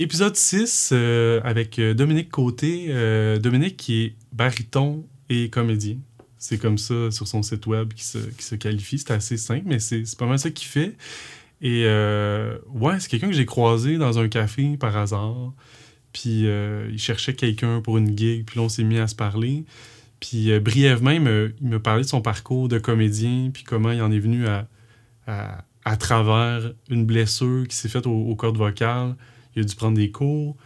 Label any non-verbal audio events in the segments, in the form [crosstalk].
Épisode 6 euh, avec euh, Dominique Côté. Euh, Dominique qui est baryton et comédien. C'est comme ça sur son site web qui se, qui se qualifie. C'est assez simple, mais c'est pas mal ça qu'il fait. Et ouais, c'est quelqu'un que j'ai croisé dans un café par hasard. Puis il cherchait quelqu'un pour une gig. Puis là, on s'est mis à se parler. Puis brièvement, il me, parlait de son parcours de comédien. Puis comment il en est venu à, à, à travers une blessure qui s'est faite aux, aux cordes vocales. Il a dû prendre des cours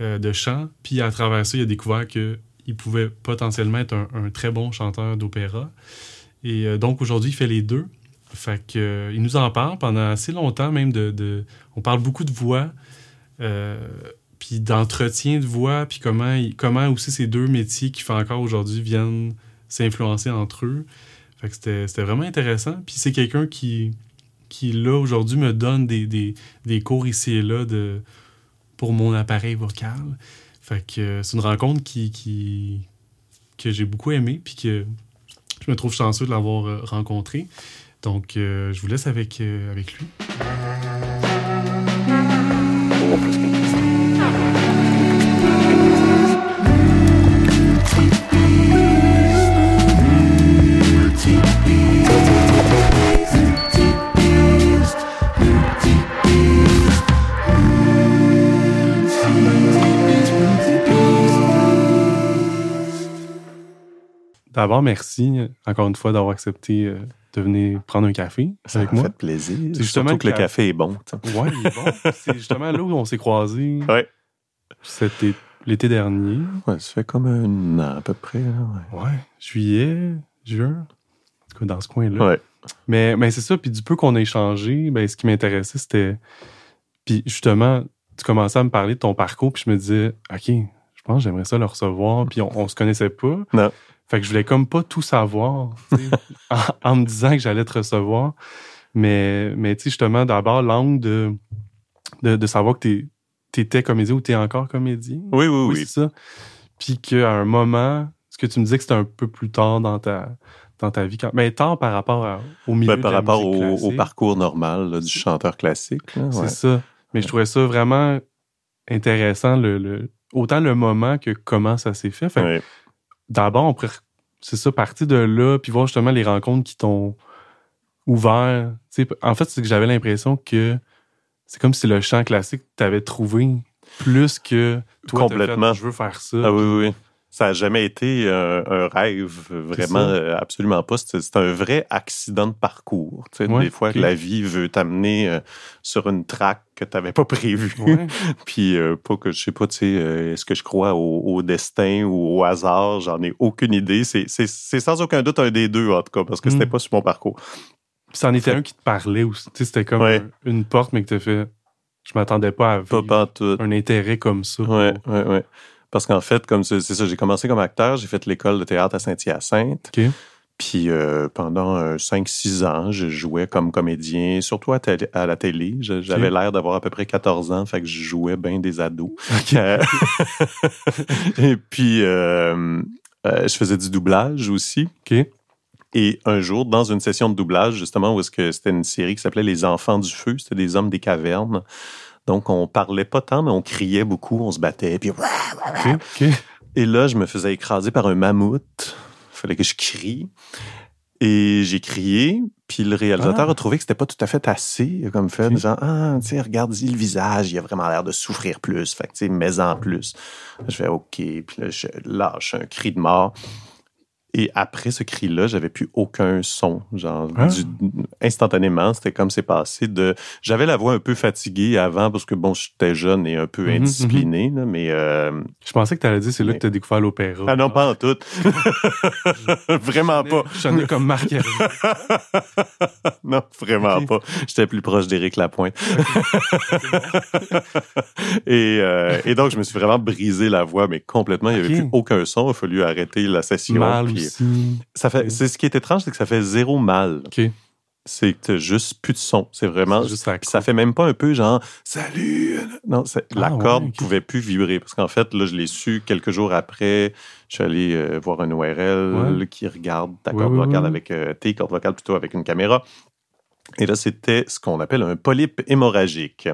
euh, de chant. Puis à travers ça, il a découvert qu'il pouvait potentiellement être un, très bon chanteur d'opéra. Et euh, donc aujourd'hui, il fait les deux. Fait que, euh, il nous en parle pendant assez longtemps, même de. on parle beaucoup de voix, puis d'entretien de voix, puis comment, comment aussi ces deux métiers qu'il fait encore aujourd'hui viennent s'influencer entre eux. Fait que c'était c'était vraiment intéressant. Puis c'est quelqu'un qui, qui, là, aujourd'hui, me donne des, des, des cours ici et là de, pour mon appareil vocal. Fait c'est une rencontre qui, que j'ai beaucoup aimée, puis que je me trouve chanceux de l'avoir euh, rencontré. Donc, euh, je vous laisse avec, euh, avec lui. D'abord, merci encore une fois d'avoir accepté euh, de venir prendre un café Ça avec moi. fait plaisir. C'est justement Surtout que le café est bon. Ouais, il est bon. [laughs] C'est justement là où on s'est croisés. Ouais. C'était l'été dernier. Ouais, ça fait comme un an à peu près. ouais. Ouais. Juillet, juin. En tout cas, dans ce coin-là. Ouais. Mais, mais c'est ça. Puis du peu qu'on a échangé, ben, ce qui m'intéressait, c'était. Puis justement, tu commençais à me parler de ton parcours. Puis je me disais, OK, je pense que j'aimerais ça le recevoir. Puis on, on se connaissait pas. Non. Fait que je voulais comme pas tout savoir [laughs] en, en me disant que j'allais te recevoir. Mais, mais tu sais, justement, d'abord, l'angle de, de, de savoir que tu étais comédien ou tu es encore comédien. Oui, oui, oui. ça. Puis qu'à un moment, ce que tu me disais que c'était un peu plus tard dans ta, dans ta vie. Quand, mais tard par rapport à- au milieu Ben, de par la rapport au, parcours normal là, du chanteur classique. C'est ouais. ça. Mais je trouvais ça vraiment intéressant, le, le- autant le moment que comment ça s'est fait. Fait Ouais. d'abord, on pourrait, c'est ça, partir de là, puis voir justement les rencontres qui t'ont ouvert. En fait, c'est que j'avais l'impression que c'est comme si le chant classique t'avais trouvé plus que toi, t'as fait, Complètement. je veux faire ça. Ah oui, oui. Ça n'a jamais été un, un rêve, vraiment, ça. euh, absolument pas. C'est un vrai accident de parcours. Tu sais, Ouais, des fois, ok. que la vie veut t'amener euh, sur une traque que tu n'avais pas prévue. Ouais. [laughs] Puis, euh, pas que, je sais pas, tu sais, euh, est-ce que je crois au, au destin ou au hasard? J'en ai aucune idée. C'est sans aucun doute un des deux, en tout cas, parce que c'était Mm. pas sur mon parcours. Puis c'en était un qui te parlait aussi. Tu sais, c'était comme Ouais. une porte, mais que t'as fait. Je m'attendais pas à vivre pas un intérêt comme ça. Ouais, ouais, ouais. Parce qu'en fait, comme c'est ça, j'ai commencé comme acteur, j'ai fait l'école de théâtre à Saint-Hyacinthe. Puis euh, pendant 5-6 ans, je jouais comme comédien, surtout à, télé- à la télé. J'avais l'air d'avoir à peu près 14 ans, fait que je jouais bien des ados. Euh, [laughs] Et puis, euh, euh, je faisais du doublage aussi. Et un jour, dans une session de doublage, justement, où est-ce que c'était une série qui s'appelait Les Enfants du Feu, c'était des hommes des cavernes. Donc, on parlait pas tant, mais on criait beaucoup, on se battait, puis et là, je me faisais écraser par un mammouth. Il fallait que je crie. Et j'ai crié, puis le réalisateur Ah. a trouvé que c'était pas tout à fait assez. Comme fait, Ok. genre, ah, tu sais, regarde-y le visage, il a vraiment l'air de souffrir plus. Fait que, tu sais, mets-en plus. Je fais, OK. Puis là, je lâche un cri de mort. Et après ce cri-là, j'avais plus aucun son. Genre, Ah. du- instantanément, c'était comme c'est passé de. J'avais la voix un peu fatiguée avant parce que, bon, j'étais jeune et un peu Mhm, indiscipliné, là, mais. euh, Je pensais que t'allais dire c'est là Mais- que t'as découvert l'opéra. ah non, pas en tout. [laughs] vraiment pas. Je sonnais comme Marc. [laughs] Non, vraiment pas. J'étais plus proche d'Éric Lapointe. [laughs] et, euh, et donc, je me suis vraiment brisé la voix, mais complètement. Il n'y avait plus aucun son. Il a fallu arrêter la session. Mal ça fait, Ok. c'est ce qui est étrange, c'est que ça fait zéro mal. OK. C'est juste plus de son. C'est vraiment. Juste ça fait même pas un peu genre salut. Non, la Ah, ouais, corde ok. pouvait plus vibrer parce qu'en fait là, je l'ai su quelques jours après. Je suis allé euh, voir un ORL Ouais. qui regarde ta corde vocale avec euh, tes cordes vocales plutôt avec une caméra. Et là, c'était ce qu'on appelle un polype hémorragique.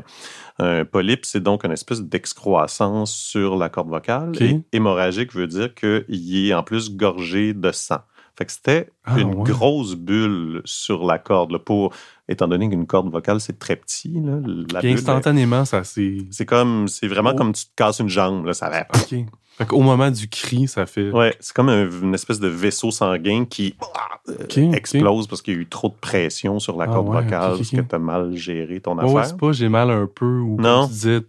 Un polype, c'est donc une espèce d'excroissance sur la corde vocale. Et hémorragique veut dire qu'il est en plus gorgé de sang. Fait que c'était ah, une grosse bulle sur la corde. pour, étant donné qu'une corde vocale, c'est très petit. Là, la bulle, instantanément, ça c'est. C'est comme, c'est vraiment oh. comme tu te casses une jambe. Là, ça va. OK. Au moment du cri, ça fait. Ouais, c'est comme une espèce de vaisseau sanguin qui euh, explose parce qu'il y a eu trop de pression sur la ah corde vocale parce que tu as mal géré ton affaire. Ouais, c'est pas j'ai mal un peu ou non. tu disais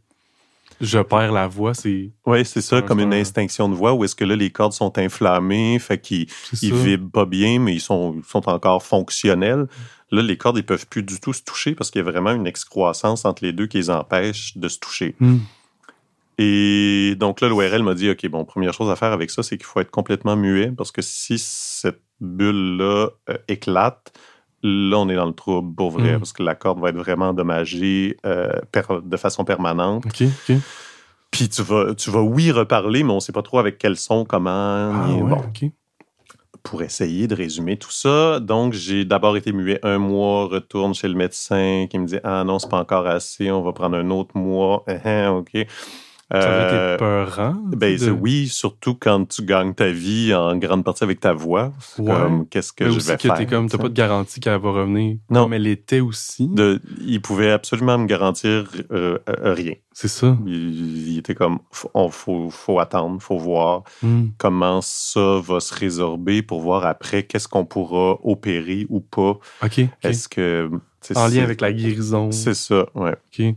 je perds la voix, c'est. Oui, c'est ça, comme une extinction de voix où est-ce que là, les cordes sont inflammées, fait qu'ils ils vibrent pas bien, mais ils sont, sont encore fonctionnels. Là, les cordes, ils peuvent plus du tout se toucher parce qu'il y a vraiment une excroissance entre les deux qui les empêche de se toucher. Hmm. Et donc là, l'ORL m'a dit, OK, bon, première chose à faire avec ça, c'est qu'il faut être complètement muet parce que si cette bulle-là euh, éclate, là, on est dans le trouble pour vrai hmm. parce que la corde va être vraiment endommagée euh, de façon permanente. OK, OK. Puis tu vas, tu vas, oui, reparler, mais on ne sait pas trop avec quel son, comment. Ah, bon. Pour essayer de résumer tout ça, donc j'ai d'abord été muet un mois, retourne chez le médecin qui me dit Ah non, c'est pas encore assez, on va prendre un autre mois. OK. Ça aurait été euh, peurant. Ben, Oui, surtout quand tu gagnes ta vie en grande partie avec ta voix. Comme, qu'est-ce que je vais que faire? comme, t'as pas de garantie qu'elle va revenir non. comme elle était aussi. De, il pouvait absolument me garantir euh, euh, rien. C'est ça. Il, était comme, il faut, faut attendre, faut voir hmm. comment ça va se résorber pour voir après qu'est-ce qu'on pourra opérer ou pas. OK. Est-ce que. En lien avec la guérison. C'est ça, ouais. OK.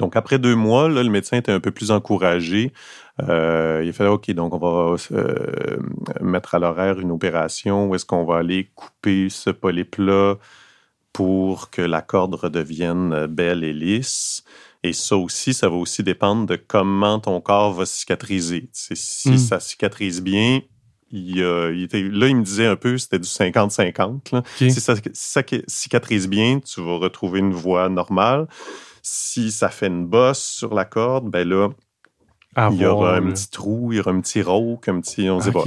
Donc, après deux mois, là, le médecin était un peu plus encouragé. Euh, il a fait OK, donc on va euh, mettre à l'horaire une opération où est-ce qu'on va aller couper ce polype-là pour que la corde redevienne belle et lisse. Et ça aussi, ça va aussi dépendre de comment ton corps va cicatriser. si hmm. ça cicatrise bien, il, était, là, il me disait un peu, c'était du 50-50. Si, ça, si ça cicatrise bien, tu vas retrouver une voix normale. Si ça fait une bosse sur la corde, ben là, il y aura un petit trou, il y aura un petit rauque, un petit. On sait pas.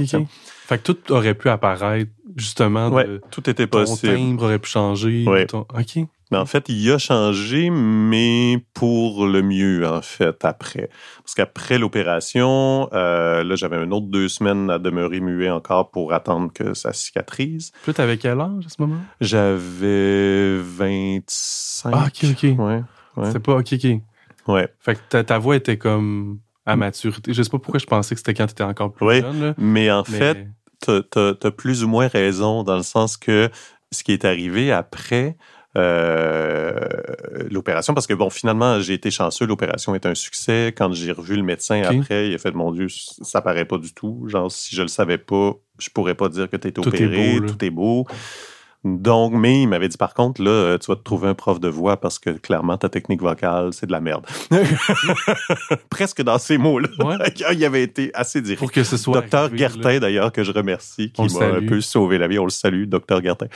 Fait que tout aurait pu apparaître, justement. Ouais, tout était possible. Ton timbre aurait pu changer. Ouais. OK. Mais en fait, il a changé, mais pour le mieux, en fait, après. Parce qu'après l'opération, euh, là, j'avais un autre deux semaines à demeurer muet encore pour attendre que ça cicatrise. Puis t'avais quel âge à ce moment? J'avais 25. Ah, OK, OK. Ouais. C'est pas OK, OK. Ouais. Fait que ta, voix était comme à maturité. Je sais pas pourquoi je pensais que c'était quand tu étais encore plus jeune. Là. Mais en fait, tu as, plus ou moins raison dans le sens que ce qui est arrivé après euh, l'opération, parce que bon, finalement, j'ai été chanceux, l'opération est un succès. Quand j'ai revu le médecin après, il a fait Mon Dieu, ça paraît pas du tout. Genre, si je le savais pas, je pourrais pas dire que tu es opéré, tout est beau. Donc, mais il m'avait dit par contre, là, euh, tu vas te trouver un prof de voix parce que clairement, ta technique vocale, c'est de la merde. [laughs] Presque dans ces mots-là. [laughs] il avait été assez direct. Pour que ce soit. Docteur Gertin, d'ailleurs, que je remercie, qui m'a un peu sauvé la vie. On le salue, docteur Gertin.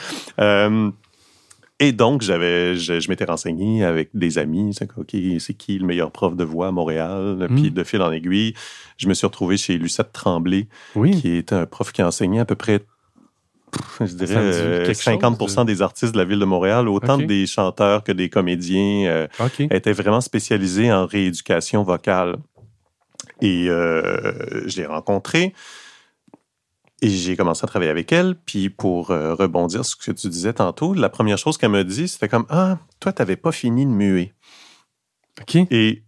Euh, et donc, j'avais, je, m'étais renseigné avec des amis. C'est, OK, c'est qui le meilleur prof de voix à Montréal? Puis, hmm. de fil en aiguille, je me suis retrouvé chez Lucette Tremblay, qui était un prof qui enseignait à peu près je dirais 50 euh, des artistes de la ville de Montréal, autant des chanteurs que des comédiens, euh, étaient vraiment spécialisés en rééducation vocale. Et euh, je l'ai rencontrée et j'ai commencé à travailler avec elle. Puis pour rebondir sur ce que tu disais tantôt, la première chose qu'elle me dit, c'était comme Ah, toi, tu n'avais pas fini de muer. Et,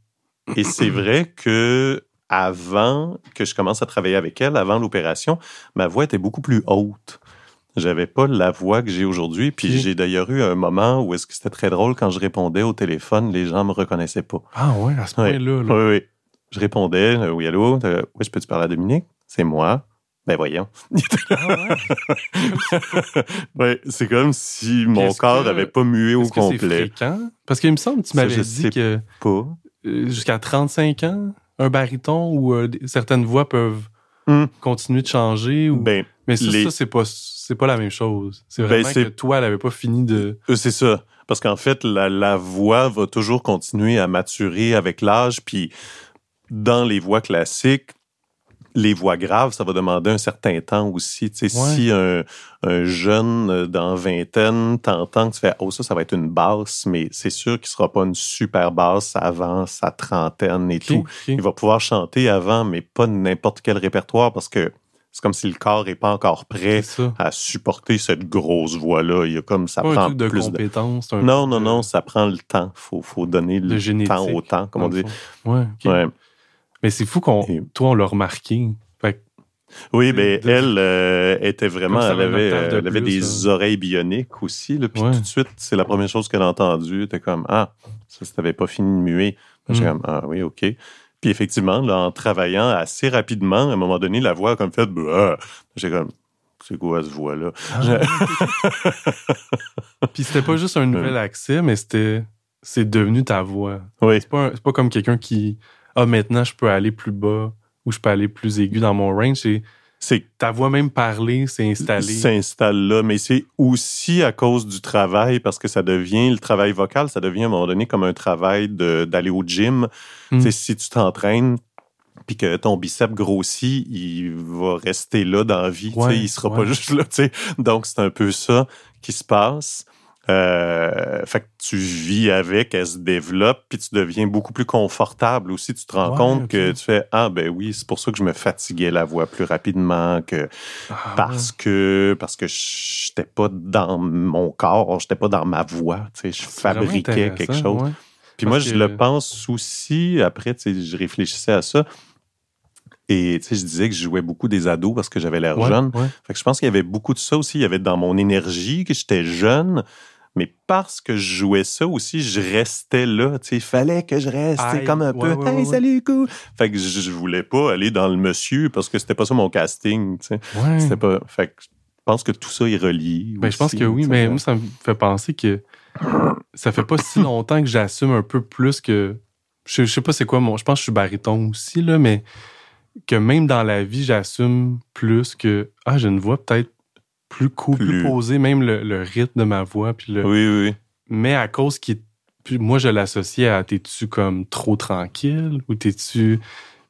et c'est vrai que avant que je commence à travailler avec elle, avant l'opération, ma voix était beaucoup plus haute. J'avais pas la voix que j'ai aujourd'hui. Puis j'ai d'ailleurs eu un moment où est-ce que c'était très drôle quand je répondais au téléphone, les gens me reconnaissaient pas. Ah ouais, à ce point-là. Oui, oui. Je répondais, euh, oui, allô, euh, oui, je peux te parler à Dominique? C'est moi. Ben voyons. [laughs] Ah [laughs] ouais. c'est comme si mon corps n'avait pas mué au complet. Fréquent? Parce qu'il me semble que tu m'avais dit que. Euh, jusqu'à 35 ans, un baryton ou certaines voix peuvent hmm. continuer de changer. Ou... Ben, mais ça, c'est pas c'est pas la même chose. C'est ben, vraiment que toi, elle avait pas fini de. Euh, c'est ça. Parce qu'en fait, la, voix va toujours continuer à maturer avec l'âge. Puis dans les voix classiques, les voix graves, ça va demander un certain temps aussi. Tu sais, Si un, un, jeune euh, dans vingtaine t'entend que tu fais Oh, ça, ça va être une basse, mais c'est sûr qu'il ne sera pas une super basse avant sa trentaine et tout. Il va pouvoir chanter avant, mais pas n'importe quel répertoire parce que c'est comme si le corps n'est pas encore prêt à supporter cette grosse voix-là. Il y a comme ça prend un de plus compétence, de... Non, non, non, ça prend le temps. Faut, faut donner le, temps au temps, comme on dit. Ouais, ouais. Mais c'est fou qu'on, toi, on l'a remarqué. oui, ben elle euh, était vraiment, elle avait, elle avait des hein. oreilles bioniques aussi. Là, puis tout de suite, c'est la première chose qu'elle a entendue. T'es comme ah, ça, t'avais pas fini de muer. Mm. comme ah oui, ok. Puis effectivement, là, en travaillant assez rapidement, à un moment donné, la voix a comme fait bah. J'ai comme c'est quoi cette voix-là? Ah, [laughs] puis c'était pas juste un nouvel accès, mais c'était c'est devenu ta voix. Oui. C'est pas, pas comme quelqu'un qui ah, maintenant, je peux aller plus bas ou je peux aller plus aigu dans mon range. C'est ta voix même parler, c'est installé. S'installe là, mais c'est aussi à cause du travail parce que ça devient le travail vocal, ça devient à un moment donné comme un travail d'aller au gym. Hmm. Si tu t'entraînes, puis que ton bicep grossit, il va rester là dans la vie. il sera pas juste là. Donc, c'est un peu ça qui se passe. Euh, fait que tu vis avec, elle se développe, puis tu deviens beaucoup plus confortable aussi. Tu te rends compte que tu fais Ah, ben oui, c'est pour ça que je me fatiguais la voix plus rapidement que ah, parce que parce que j'étais pas dans mon corps, j'étais pas dans ma voix. Tu sais, je fabriquais quelque chose. Puis moi, je le pense aussi, après, tu sais, je réfléchissais à ça. Et tu sais, je disais que je jouais beaucoup des ados parce que j'avais l'air jeune. Fait que je pense qu'il y avait beaucoup de ça aussi. Il y avait dans mon énergie que j'étais jeune, mais parce que je jouais ça aussi, je restais là. Il fallait que je reste comme un peu. hey, salut, cool. Fait que je, voulais pas aller dans le monsieur parce que c'était pas ça mon casting. C'était pas. Fait que je pense que tout ça est relié. Ben, je pense que oui, mais moi, ça me fait penser que ça fait pas si longtemps que j'assume un peu plus que. Je, je sais pas c'est quoi mon. Je pense que je suis baryton aussi, là, mais que même dans la vie, j'assume plus que. Ah, j'ai une voix peut-être plus cool, plus, posé, même le, rythme de ma voix. Puis le... Oui, oui. Mais à cause qui. Moi, je l'associais à t'es-tu comme trop tranquille ou t'es-tu.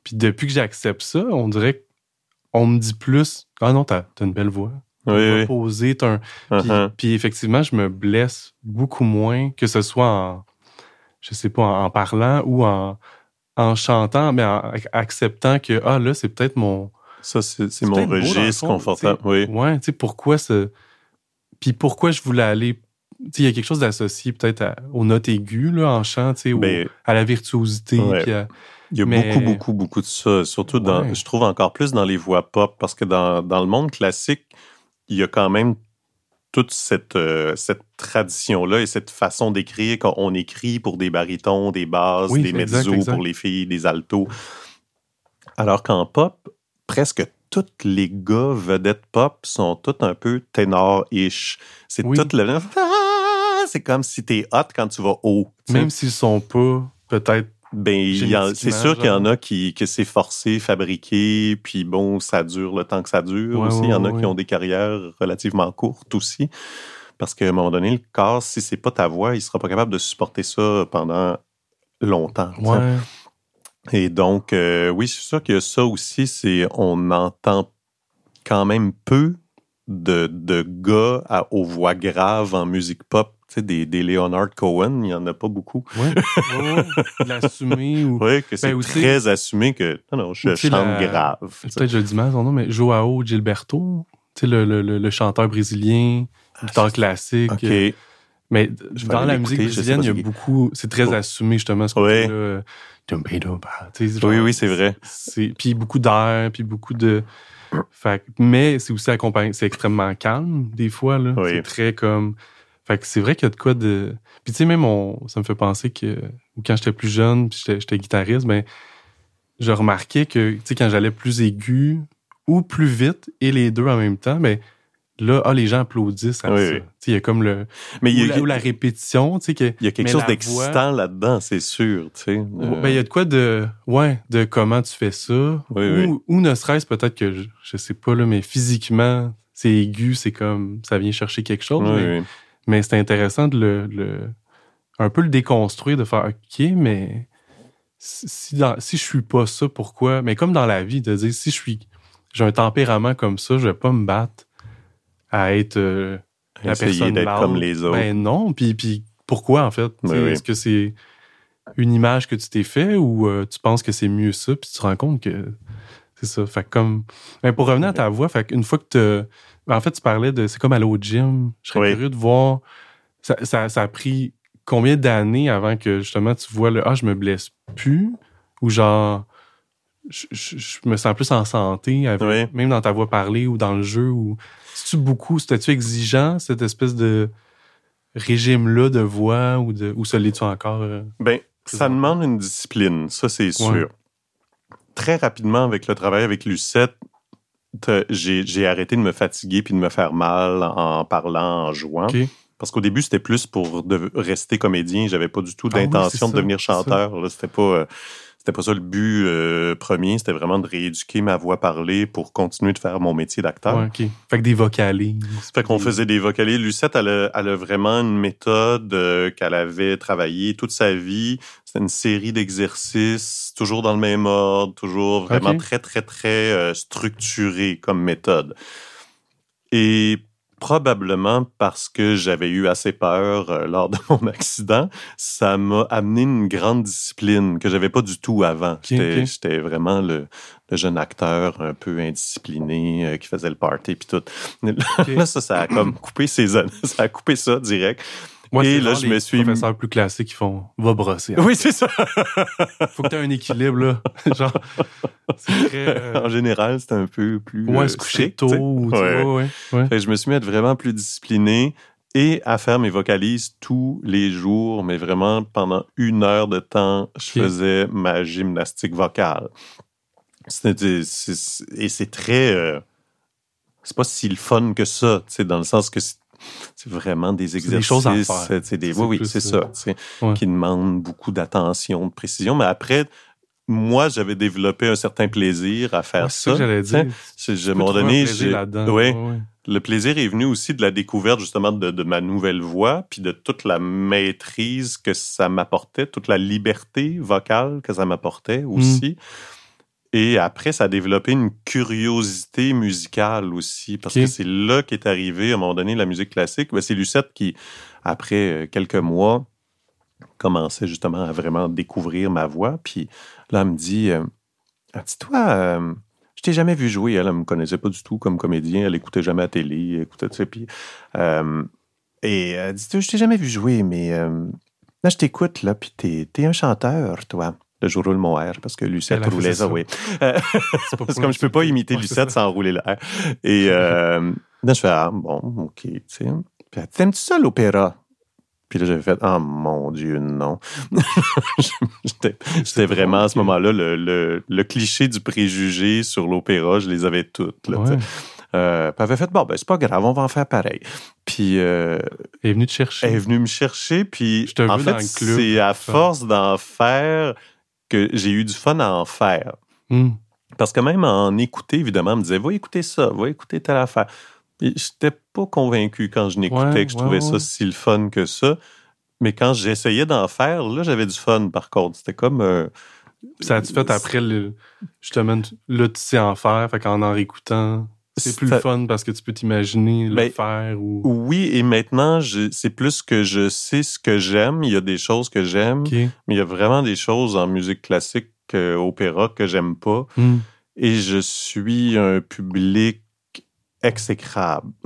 Puis depuis que j'accepte ça, on dirait qu'on me dit plus Ah non, t'as as une belle voix. Oui, oui. Posé, un. Uh-huh. Puis, effectivement, je me blesse beaucoup moins, que ce soit en. Je sais pas, en, parlant ou en, en chantant, mais en acceptant que Ah là, c'est peut-être mon ça, c'est mon registre confortable. Oui. Ouais, tu sais, pourquoi ce. Puis pourquoi je voulais aller. Tu sais, il y a quelque chose d'associé peut-être aux notes aiguës là, en chant, tu sais, ben, à la virtuosité. Il y a beaucoup, beaucoup, beaucoup de ça. Surtout, dans, je trouve encore plus dans les voix pop, parce que dans, dans le monde classique, il y a quand même toute cette, euh, cette tradition-là et cette façon d'écrire qu'on écrit pour des barytons, des basses, des mezzos pour les filles, des altos. Alors qu'en pop, presque tous les gars vedettes pop sont tous un peu ténor-ish. C'est tout le... Ah! c'est comme si t'es hot quand tu vas haut. Même s'ils sont pas peut-être ben, c'est sûr qu'il y en a qui que c'est forcé, fabriqué, puis bon, ça dure le temps que ça dure aussi. il y en a qui ont des carrières relativement courtes aussi. Parce qu'à un moment donné, le corps, si c'est pas ta voix, il sera pas capable de supporter ça pendant longtemps. Et donc, euh, oui, c'est sûr qu'il y a ça aussi, c'est on entend quand même peu de, de gars à, aux voix graves en musique pop. Tu sais, des, des Leonard Cohen, il n'y en a pas beaucoup. Oui, [laughs] l'assumer. Ou... Oui, que c'est ben, très assumé que non, non, je chante grave. Peut-être je le dis mal son nom, mais Joao Gilberto, tu sais, le, le, le, chanteur brésilien, guitare ah, classique. OK. Mais dans la musique brésilienne, il y a beaucoup. C'est très assumé, justement, ce oui. Oui, oui, c'est vrai. Puis beaucoup d'air, puis beaucoup de. Fait, mais c'est aussi accompagné, c'est extrêmement calme des fois. Là. C'est très comme. Fait que c'est vrai qu'il y a de quoi de. Puis tu sais, même ça me fait penser que quand j'étais plus jeune, puis j'étais guitariste, ben, je remarquais que tu sais, quand j'allais plus aigu ou plus vite et les deux en même temps, ben, là, ah, les gens applaudissent à ça. Il y a comme le. Mais il y a, la, répétition. Il y a quelque chose d'excitant là-dedans, c'est sûr, sais. Ben, il y a de quoi de. Ouais, de comment tu fais ça. ou, ou ne serait-ce peut-être que, je, je, sais pas, là, mais physiquement, c'est aigu, c'est comme. Ça vient chercher quelque chose. mais, mais c'est intéressant de le, le, un peu le déconstruire, de faire OK, mais si, dans, si je suis pas ça, pourquoi? Mais comme dans la vie, de dire, si je suis, j'ai un tempérament comme ça, je vais pas me battre à être euh, la personne d'être comme les autres. Ben non, puis, puis pourquoi, en fait? Est-ce que c'est une image que tu t'es fait ou euh, tu penses que c'est mieux ça, puis tu te rends compte que c'est ça? Fait comme, ben pour revenir à ta voix, fait une fois que tu ben, en fait, tu parlais de, c'est comme aller au gym. Je serais curieux de voir, ça, ça, ça a pris combien d'années avant que justement tu vois le ah je me blesse plus ou genre je, me sens plus en santé même dans ta voix parlée ou dans le jeu ou c'est tu beaucoup c'était-tu exigeant cette espèce de régime là de voix ou de ou ça l'est-tu encore euh, ben ça demande une discipline ça c'est sûr très rapidement avec le travail avec Lucette j'ai arrêté de me fatiguer puis de me faire mal en parlant en jouant parce qu'au début, c'était plus pour de rester comédien. J'avais pas du tout ah d'intention de devenir chanteur. C'était pas, euh, c'était pas ça le but euh, premier. C'était vraiment de rééduquer ma voix parlée pour continuer de faire mon métier d'acteur. Ouais, OK. Fait que des vocalises. Fait qu'on faisait des vocalises. Lucette, elle a, elle a vraiment une méthode euh, qu'elle avait travaillée toute sa vie. C'était une série d'exercices, toujours dans le même ordre, toujours vraiment très, très, très structuré comme méthode. Et probablement parce que j'avais eu assez peur euh, lors de [laughs] mon accident, ça m'a amené une grande discipline que j'avais pas du tout avant. J'étais vraiment le, jeune acteur un peu indiscipliné euh, qui faisait le party puis tout. [laughs] Là, ça, ça a comme coupé ses années, [laughs] ça a coupé ça direct. Moi, et là, je me suis. Les professeurs plus classiques qui font va brosser. Oui, c'est ça. [laughs] Faut que tu aies un équilibre, là. [laughs] Genre, euh, En général, c'est un peu plus. Ouais, euh, se coucher tôt. Ou ouais. Ouais, ouais. je me suis mis à être vraiment plus discipliné et à faire mes vocalises tous les jours, mais vraiment pendant une heure de temps, je faisais ma gymnastique vocale. et c'est très. Euh, c'est pas si le fun que ça, dans le sens que c'est vraiment des exercices. Des choses à faire. Des, oui, oui, c'est ça. Qui demandent beaucoup d'attention, de précision. Mais après, moi, j'avais développé un certain plaisir à faire ça. C'est ça que j'allais dire. À un moment donné, oui, le plaisir est venu aussi de la découverte justement de, de, ma nouvelle voix, puis de toute la maîtrise que ça m'apportait, toute la liberté vocale que ça m'apportait aussi. Mm. Et après, ça a développé une curiosité musicale aussi, parce que c'est là qu'est arrivé, à un moment donné, la musique classique. Ben, c'est Lucette qui, après euh, quelques mois, commençait justement à vraiment découvrir ma voix. Puis là, elle me dit, euh, toi, euh, je t'ai jamais vu jouer. Elle, ne me connaissait pas du tout comme comédien. Elle écoutait jamais la télé, elle écoutait, tu sais, puis... et elle dit, je t'ai jamais vu jouer, mais là, je t'écoute, là, puis t'es es un chanteur, toi le jour roule mon R parce que Lucette roulait ça, oui. c'est comme je peux pas imiter Lucette sans rouler le R. Et euh, là, je fais Ah, bon, OK, tu sais. T'aimes-tu ça l'opéra? Puis là, j'avais fait Ah, mon Dieu, non. [laughs] C'était vraiment à ce moment-là le, le, le, cliché du préjugé sur l'opéra, je les avais toutes. Là, ouais. Euh, puis elle avait fait bon ben c'est pas grave, on va en faire pareil. Puis euh, elle est venue te chercher. Elle est venue me chercher puis je te en fait c'est à force d'en faire que j'ai eu du fun à en faire. Hmm. Parce que même en écouter, évidemment, on me disait Va écouter ça, va écouter telle affaire. Je n'étais pas convaincu quand je n'écoutais que je trouvais ça si le fun que ça. Mais quand j'essayais d'en faire, là, j'avais du fun par contre. C'était comme. Euh, ça a-tu fait après, le, justement, là, tu sais en faire, fait qu'en en réécoutant? C'est plus le fun parce que tu peux t'imaginer le ben, faire ou. Oui, et maintenant, c'est plus que je sais ce que j'aime. Il y a des choses que j'aime, mais il y a vraiment des choses en musique classique, euh, opéra, que j'aime pas. Hmm. Et je suis un public exécrable. [laughs]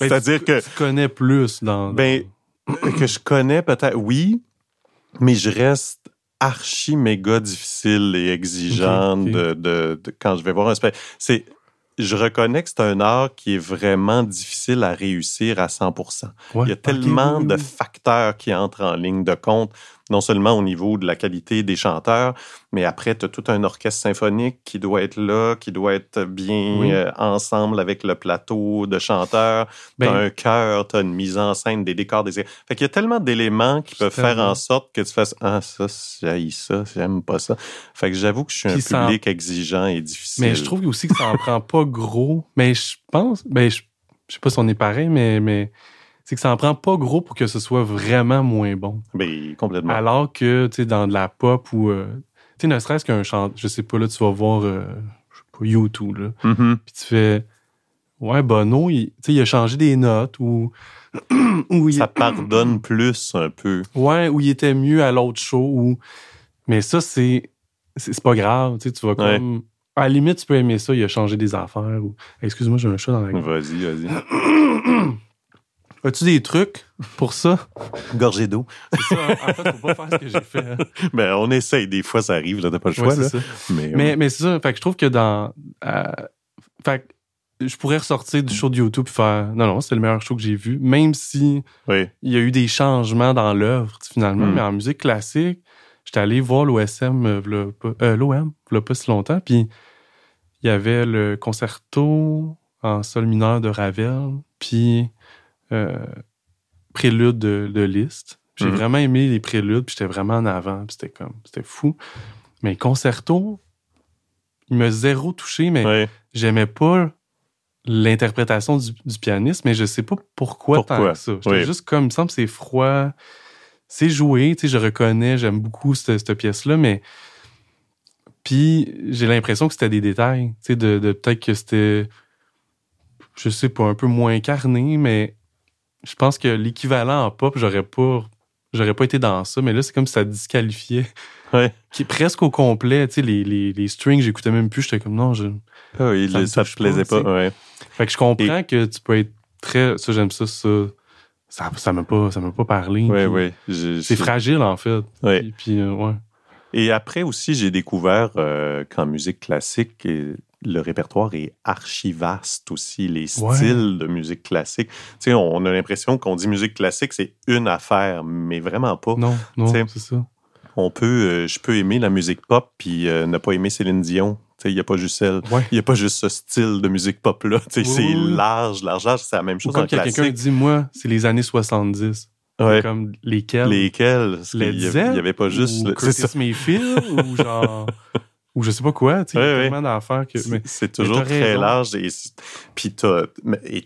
Ben, C'est-à-dire que. Tu connais plus dans. Ben, que je connais peut-être, oui, mais je reste archi méga difficile et exigeant De, quand je vais voir un spectacle. C'est je reconnais que c'est un art qui est vraiment difficile à réussir à 100 Il y a tellement de facteurs qui entrent en ligne de compte non seulement au niveau de la qualité des chanteurs, mais après, tu as tout un orchestre symphonique qui doit être là, qui doit être bien euh, ensemble avec le plateau de chanteurs. tu as ben un chœur, tu as une mise en scène, des décors, des... Fait qu'il y a tellement d'éléments qui peuvent faire en sorte que tu fasses « Ah, ça, j'aille ça, j'aime pas ça. » Fait que j'avoue que je suis un public exigeant et difficile. Mais je trouve aussi que ça en prend pas gros. Mais je pense... Ben, je, je sais pas si on est pareil, mais... mais c'est que ça en prend pas gros pour que ce soit vraiment moins bon. Ben, complètement. Alors que, tu sais, dans de la pop ou, euh, tu sais, ne serait-ce qu'un chant, je sais pas, là, tu vas voir, euh, je sais pas, YouTube, là, Mhm. puis tu fais, ouais, Bono, il, il a changé des notes ou, [clears throat] ou il, Ça pardonne plus un peu. ouais, ou il était mieux à l'autre show ou, mais ça, c'est, c'est pas grave, tu vas comme, à la limite, tu peux aimer ça, il a changé des affaires ou, excuse-moi, j'ai un chat dans la gueule. Vas-y, vas-y. [clears throat] As-tu des trucs pour ça? Gorgée d'eau. C'est ça, en fait, faut pas faire ce que j'ai fait. hein. [laughs] Ben, on essaye. Des fois, ça arrive, là, t'as pas le choix, là. ça. Mais, Mais, mais c'est ça. Fait que je trouve que dans. euh, fait que je pourrais ressortir du show de YouTube et faire. Non, non, c'est le meilleur show que j'ai vu. Même si oui. il y a eu des changements dans l'œuvre, finalement. Mm. Mais en musique classique, j'étais allé voir l'OSM, euh, euh, l'OM, v'là pas si longtemps. Puis il y avait le concerto en sol mineur de Ravel. Puis euh, prélude de, de Liszt. J'ai Mhm. vraiment aimé les préludes, puis j'étais vraiment en avant, puis c'était comme, c'était fou. Mais concerto, il m'a zéro touché, mais Ouais. j'aimais pas l'interprétation du, du pianiste, mais je sais pas pourquoi, tant Pourquoi? que ça. J'étais Oui. juste comme, il me semble c'est froid, c'est joué, tu sais, je reconnais, j'aime beaucoup cette, cette pièce-là, mais puis j'ai l'impression que c'était des détails, tu sais, de, de peut-être que c'était, je sais pas, un peu moins carné, mais je pense que l'équivalent en pop, j'aurais pas, j'aurais pas été dans ça, mais là, c'est comme si ça disqualifiait. Ouais. Qui est presque au complet, tu sais, les, les, les strings, j'écoutais même plus, j'étais comme non, je. Ah oui, Ça me ça, te plaisait pas, pas. ouais. Fait que je comprends que tu peux être très. Ça, j'aime ça, ça. Ça ça m'a pas, ça pas parlé. Ouais, ouais. C'est fragile, en fait. Ouais. Puis, puis, euh, ouais. Et après aussi, j'ai découvert euh, qu'en musique classique, le répertoire est archi vaste aussi, les Ouais. styles de musique classique. Tu sais, on a l'impression qu'on dit musique classique, c'est une affaire, mais vraiment pas. Non, non, c'est ça. On peut, euh, je peux aimer la musique pop puis euh, ne pas aimer Céline Dion. Il n'y a pas juste elle. Ouais. Il n'y a pas juste ce style de musique pop-là. Oui, c'est oui, oui. large, largeur, c'est la même Ou chose y a quelqu'un dit, moi, c'est les années 70. Ouais. Comme lesquels. Lesquels? Il n'y avait pas juste... Ou le- C'est Curtis. Mayfield, ou genre. [laughs] Ou je sais pas quoi, tu sais. d'affaires que. C'est- C'est toujours très raison. large. Et, puis t'as,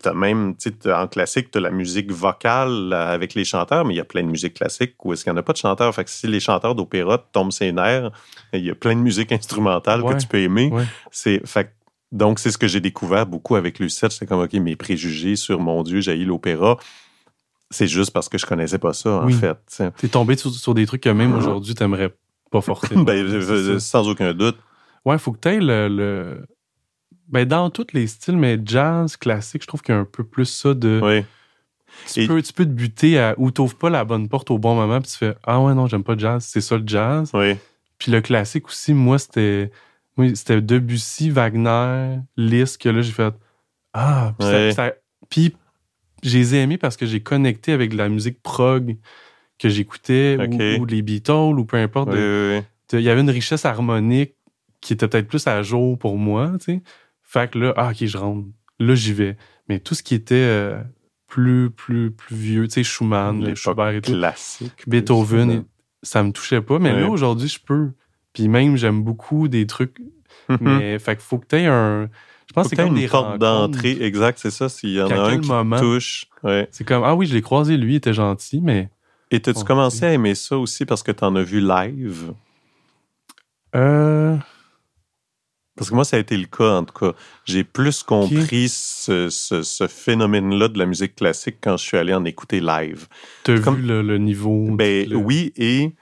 t'as même, tu sais, en classique, tu as la musique vocale là, avec les chanteurs, mais il y a plein de musique classique où est-ce qu'il n'y en a pas de chanteurs. Fait que si les chanteurs d'opéra te tombent ses nerfs, il y a plein de musique instrumentale Ouais. que tu peux aimer. Ouais. C'est, fait donc, c'est ce que j'ai découvert beaucoup avec Lucette. C'était comme, OK, mes préjugés sur mon Dieu, j'ai l'opéra. C'est juste parce que je connaissais pas ça, en Oui. fait. tu. T'es tombé sur, sur des trucs que même aujourd'hui, t'aimerais pas [laughs] forcément. Ben, euh, ça. sans aucun doute. Ouais, faut que tu le, le- Ben, dans tous les styles, mais jazz, classique, je trouve qu'il y a un peu plus ça de. Oui. Tu, Et- peux, tu peux te buter à. Ou t'ouvres pas la bonne porte au bon moment, puis tu fais Ah ouais, non, j'aime pas le jazz, c'est ça le jazz. Oui. Puis le classique aussi, moi, c'était. Oui, c'était Debussy, Wagner, Liszt, que là, j'ai fait Ah, puis ça- Ouais. ça- puis je les ai aimés parce que j'ai connecté avec de la musique prog que j'écoutais, ou- les Beatles, ou peu importe. Oui, de- oui, oui. il y avait une richesse harmonique qui était peut-être plus à jour pour moi, tu sais. Fait que là, ah, ok, je rentre. Là, j'y vais. Mais tout ce qui était euh, plus, plus, plus vieux, tu sais, Schumann, Schubert et tout, Classique. Beethoven, ça me touchait pas. Mais là, aujourd'hui, je peux. Puis même, j'aime beaucoup des trucs. Mhm. Mais fait qu'il faut que tu aies un. Je pense que que c'est comme une des porte d'entrée, exact, c'est ça. S'il y en a un qui moment- touche. Ouais. C'est comme, ah oui, je l'ai croisé, lui, il était gentil, mais. Et t'as-tu Oh, commencé à aimer ça aussi parce que t'en as vu live? Euh. Parce que moi, ça a été le cas, en tout cas. J'ai plus compris ce, ce- ce phénomène-là de la musique classique quand je suis allé en écouter live. T'as Comme- vu le, le niveau. Ben le- oui, et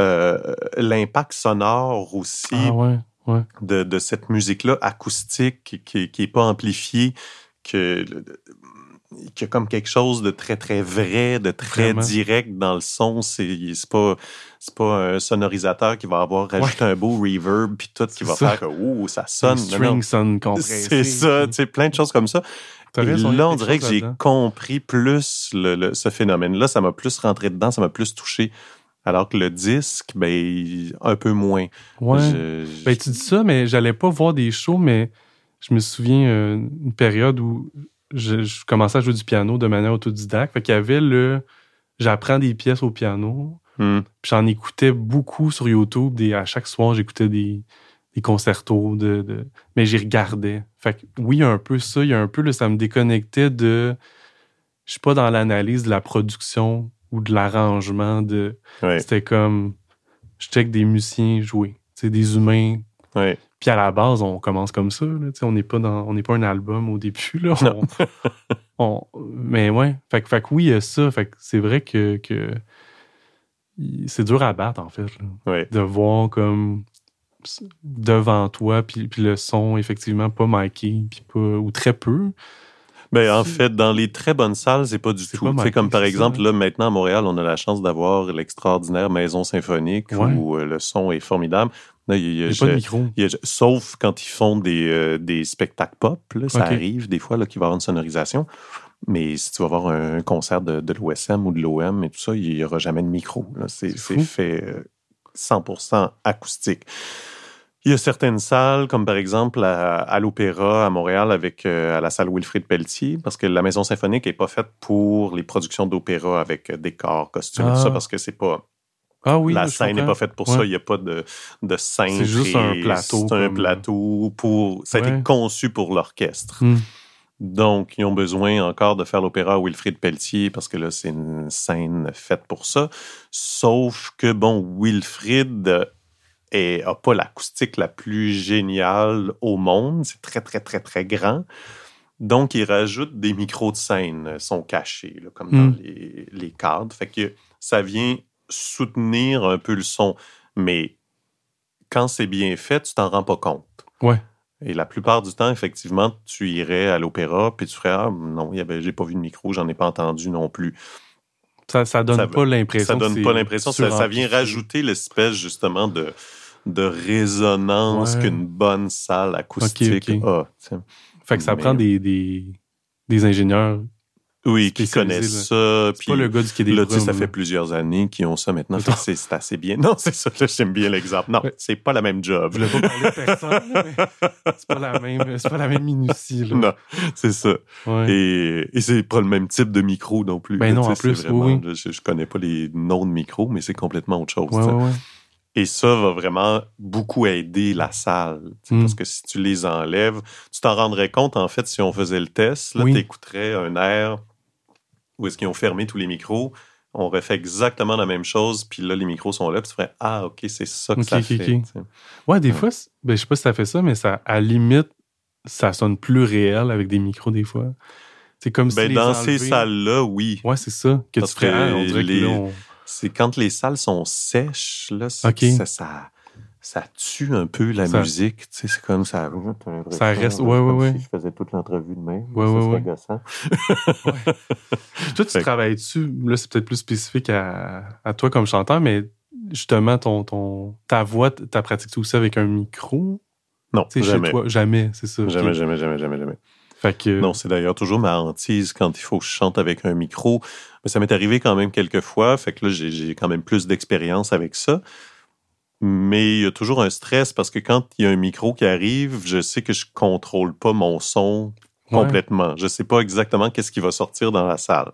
euh, l'impact sonore aussi Ah ouais, ouais. de, de cette musique-là, acoustique, qui, qui, qui est pas amplifiée, que, qui a comme quelque chose de très, très vrai, de très Vraiment. direct dans le son. C'est c'est pas, c'est pas un sonorisateur qui va avoir rajouté un beau reverb, puis tout, qui va ça. faire que, ouh, ça sonne. Strings sonnent compressés. C'est ça, tu sais, plein de choses comme ça. Et raison, y là, on dirait que j'ai compris plus le, le- ce phénomène-là. Ça m'a plus rentré dedans, ça m'a plus touché. Alors que le disque, ben, un peu moins. Ouais. Je- je- Ben, tu dis ça, mais j'allais pas voir des shows, mais je me souviens euh, une période où je, je commençais à jouer du piano de manière autodidacte. Fait qu'il y avait le. J'apprends des pièces au piano. Hmm. Puis j'en écoutais beaucoup sur YouTube. Des, à chaque soir, j'écoutais des, des concertos. De, de- mais j'y regardais. Fait que oui, il y a un peu ça. Il y a un peu, ça me déconnectait de. je suis pas dans l'analyse de la production ou de l'arrangement de. C'était comme je check des musiciens jouer. C'est des humains. Puis à la base, on commence comme ça. on n'est pas dans, on n'est pas un album au début. Là. mais ouais. Fait, fait que oui, il y a ça. Fait que c'est vrai que, que c'est dur à battre, en fait. De voir comme devant toi, puis, puis le son, effectivement, pas marqué, puis pas, ou très peu. Ben, en fait, dans les très bonnes salles, c'est pas du tout. C'est comme par exemple, là, maintenant à Montréal, on a la chance d'avoir l'extraordinaire Maison Symphonique où euh, le son est formidable. Il n'y a, pas de micro. sauf quand ils font des, euh, des spectacles pop, là, ça arrive des fois qu'il va y avoir une sonorisation. Mais si tu vas voir un concert de, de l'OSM ou de l'OM et tout ça, il n'y aura jamais de micro. C'est fait 100% euh, acoustique. Il y a certaines salles, comme par exemple à, l'Opéra à Montréal avec euh, à la salle Wilfrid Pelletier, parce que la maison symphonique n'est pas faite pour les productions d'opéra avec décors, costumes, tout ça, ah. parce que c'est pas. Ah oui, la scène n'est pas faite pour ça. Il n'y a pas de, de scène. C'est juste un plateau. C'est un plateau pour. Ça a été conçu pour l'orchestre. Hmm. Donc, ils ont besoin encore de faire l'opéra Wilfrid Pelletier parce que là, c'est une scène faite pour ça. Sauf que, bon, Wilfrid n'a pas l'acoustique la plus géniale au monde. C'est très, très, très, très grand. Donc, il rajoute des micros de scène, sont cachés, comme dans hmm. les, les, cadres. Fait que ça vient soutenir un peu le son. Mais quand c'est bien fait, tu t'en rends pas compte. Ouais. Et la plupart du temps, effectivement, tu irais à l'opéra, puis tu ferais Ah, non, j'ai pas vu de micro, j'en ai pas entendu non plus. Ça, ça donne pas l'impression. Ça donne pas l'impression. Ça, vient rajouter l'espèce, justement, de, de résonance qu'une bonne salle acoustique a. Fait que ça prend des, des, des ingénieurs oui, qui connaissent ça. C'est pas le gars du Quai des là, ça fait plusieurs années qu'ils ont ça maintenant. C'est assez bien. [laughs] Non, c'est ça. J'aime bien l'exemple. Non, c'est pas la même job. Je voulais pas parler de personne, mais c'est pas la même, c'est pas la même minutie. Là. Non, c'est ça. Et, et c'est pas le même type de micro non plus. Ben non, en plus, oui. je, je, connais pas les noms de micro, mais c'est complètement autre chose. Ouais, et ça va vraiment beaucoup aider la salle. Hmm. Parce que si tu les enlèves, tu t'en rendrais compte, en fait, si on faisait le test, là, tu écouterais un air où est-ce qu'ils ont fermé tous les micros. On aurait fait exactement la même chose, puis là, les micros sont là, puis tu ferais Ah, OK, c'est ça que ça fait. Ouais, des fois, ben, je sais pas si ça fait ça, mais ça, à limite, ça sonne plus réel avec des micros, des fois. C'est comme ben, si. Dans ces salles-là, oui. Ouais, c'est ça. Que tu ferais, ah, on dirait que C'est quand les salles sont sèches, là, ça, ça ça tue un peu la musique. Tu sais, c'est comme ça. Ça reste. Ouais, ouais, ouais. Si je faisais toute l'entrevue de même. Ouais, ouais, ouais. gossant. ouais. [laughs] Toi, tu travailles dessus. Là, c'est peut-être plus spécifique à, à, toi comme chanteur, mais justement, ton, ton, ta voix, ta pratique aussi avec un micro? Non, jamais. Chez toi, jamais, c'est ça. Jamais, jamais, jamais, jamais, jamais. Fait que... Non, c'est d'ailleurs toujours ma hantise quand il faut que je chante avec un micro. Mais ça m'est arrivé quand même quelques fois. Fait que là, j'ai quand même plus d'expérience avec ça mais il y a toujours un stress parce que quand il y a un micro qui arrive, je sais que je contrôle pas mon son complètement. Je sais pas exactement qu'est-ce qui va sortir dans la salle.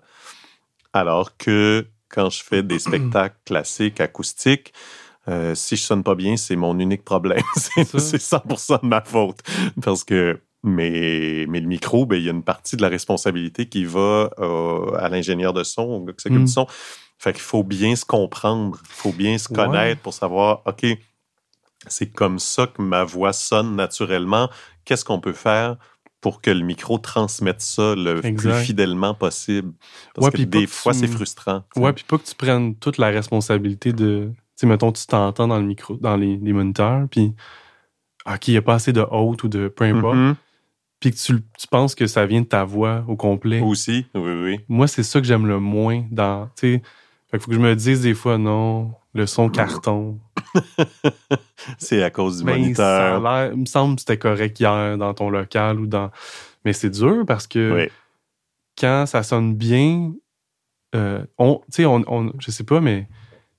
Alors que quand je fais des [clears throat] spectacles classiques acoustiques, euh, si je sonne pas bien, c'est mon unique problème. [laughs] c'est 100% de ma faute parce que mais, mais le micro, ben, il y a une partie de la responsabilité qui va euh, à l'ingénieur de son, au gars qui s'occupe du mm. son. Fait qu'il faut bien se comprendre, il faut bien se connaître pour savoir, OK, c'est comme ça que ma voix sonne naturellement. Qu'est-ce qu'on peut faire pour que le micro transmette ça le plus fidèlement possible? Parce que des fois, c'est frustrant. Ouais, puis pas que tu prennes toute la responsabilité de. Tu sais, mettons, tu t'entends dans le micro, dans les, moniteurs, puis OK, il n'y a pas assez de haute ou de peu importe. Mm-hmm. Puis que tu, tu, penses que ça vient de ta voix au complet. Aussi, oui, oui. Moi, c'est ça que j'aime le moins dans. Tu sais, fait faut que je me dise des fois, non, le son carton. [laughs] c'est à cause du ben, moniteur. il me semble que c'était correct hier dans ton local ou dans. Mais c'est dur parce que quand ça sonne bien, euh, on, tu sais, on, on, je sais pas, mais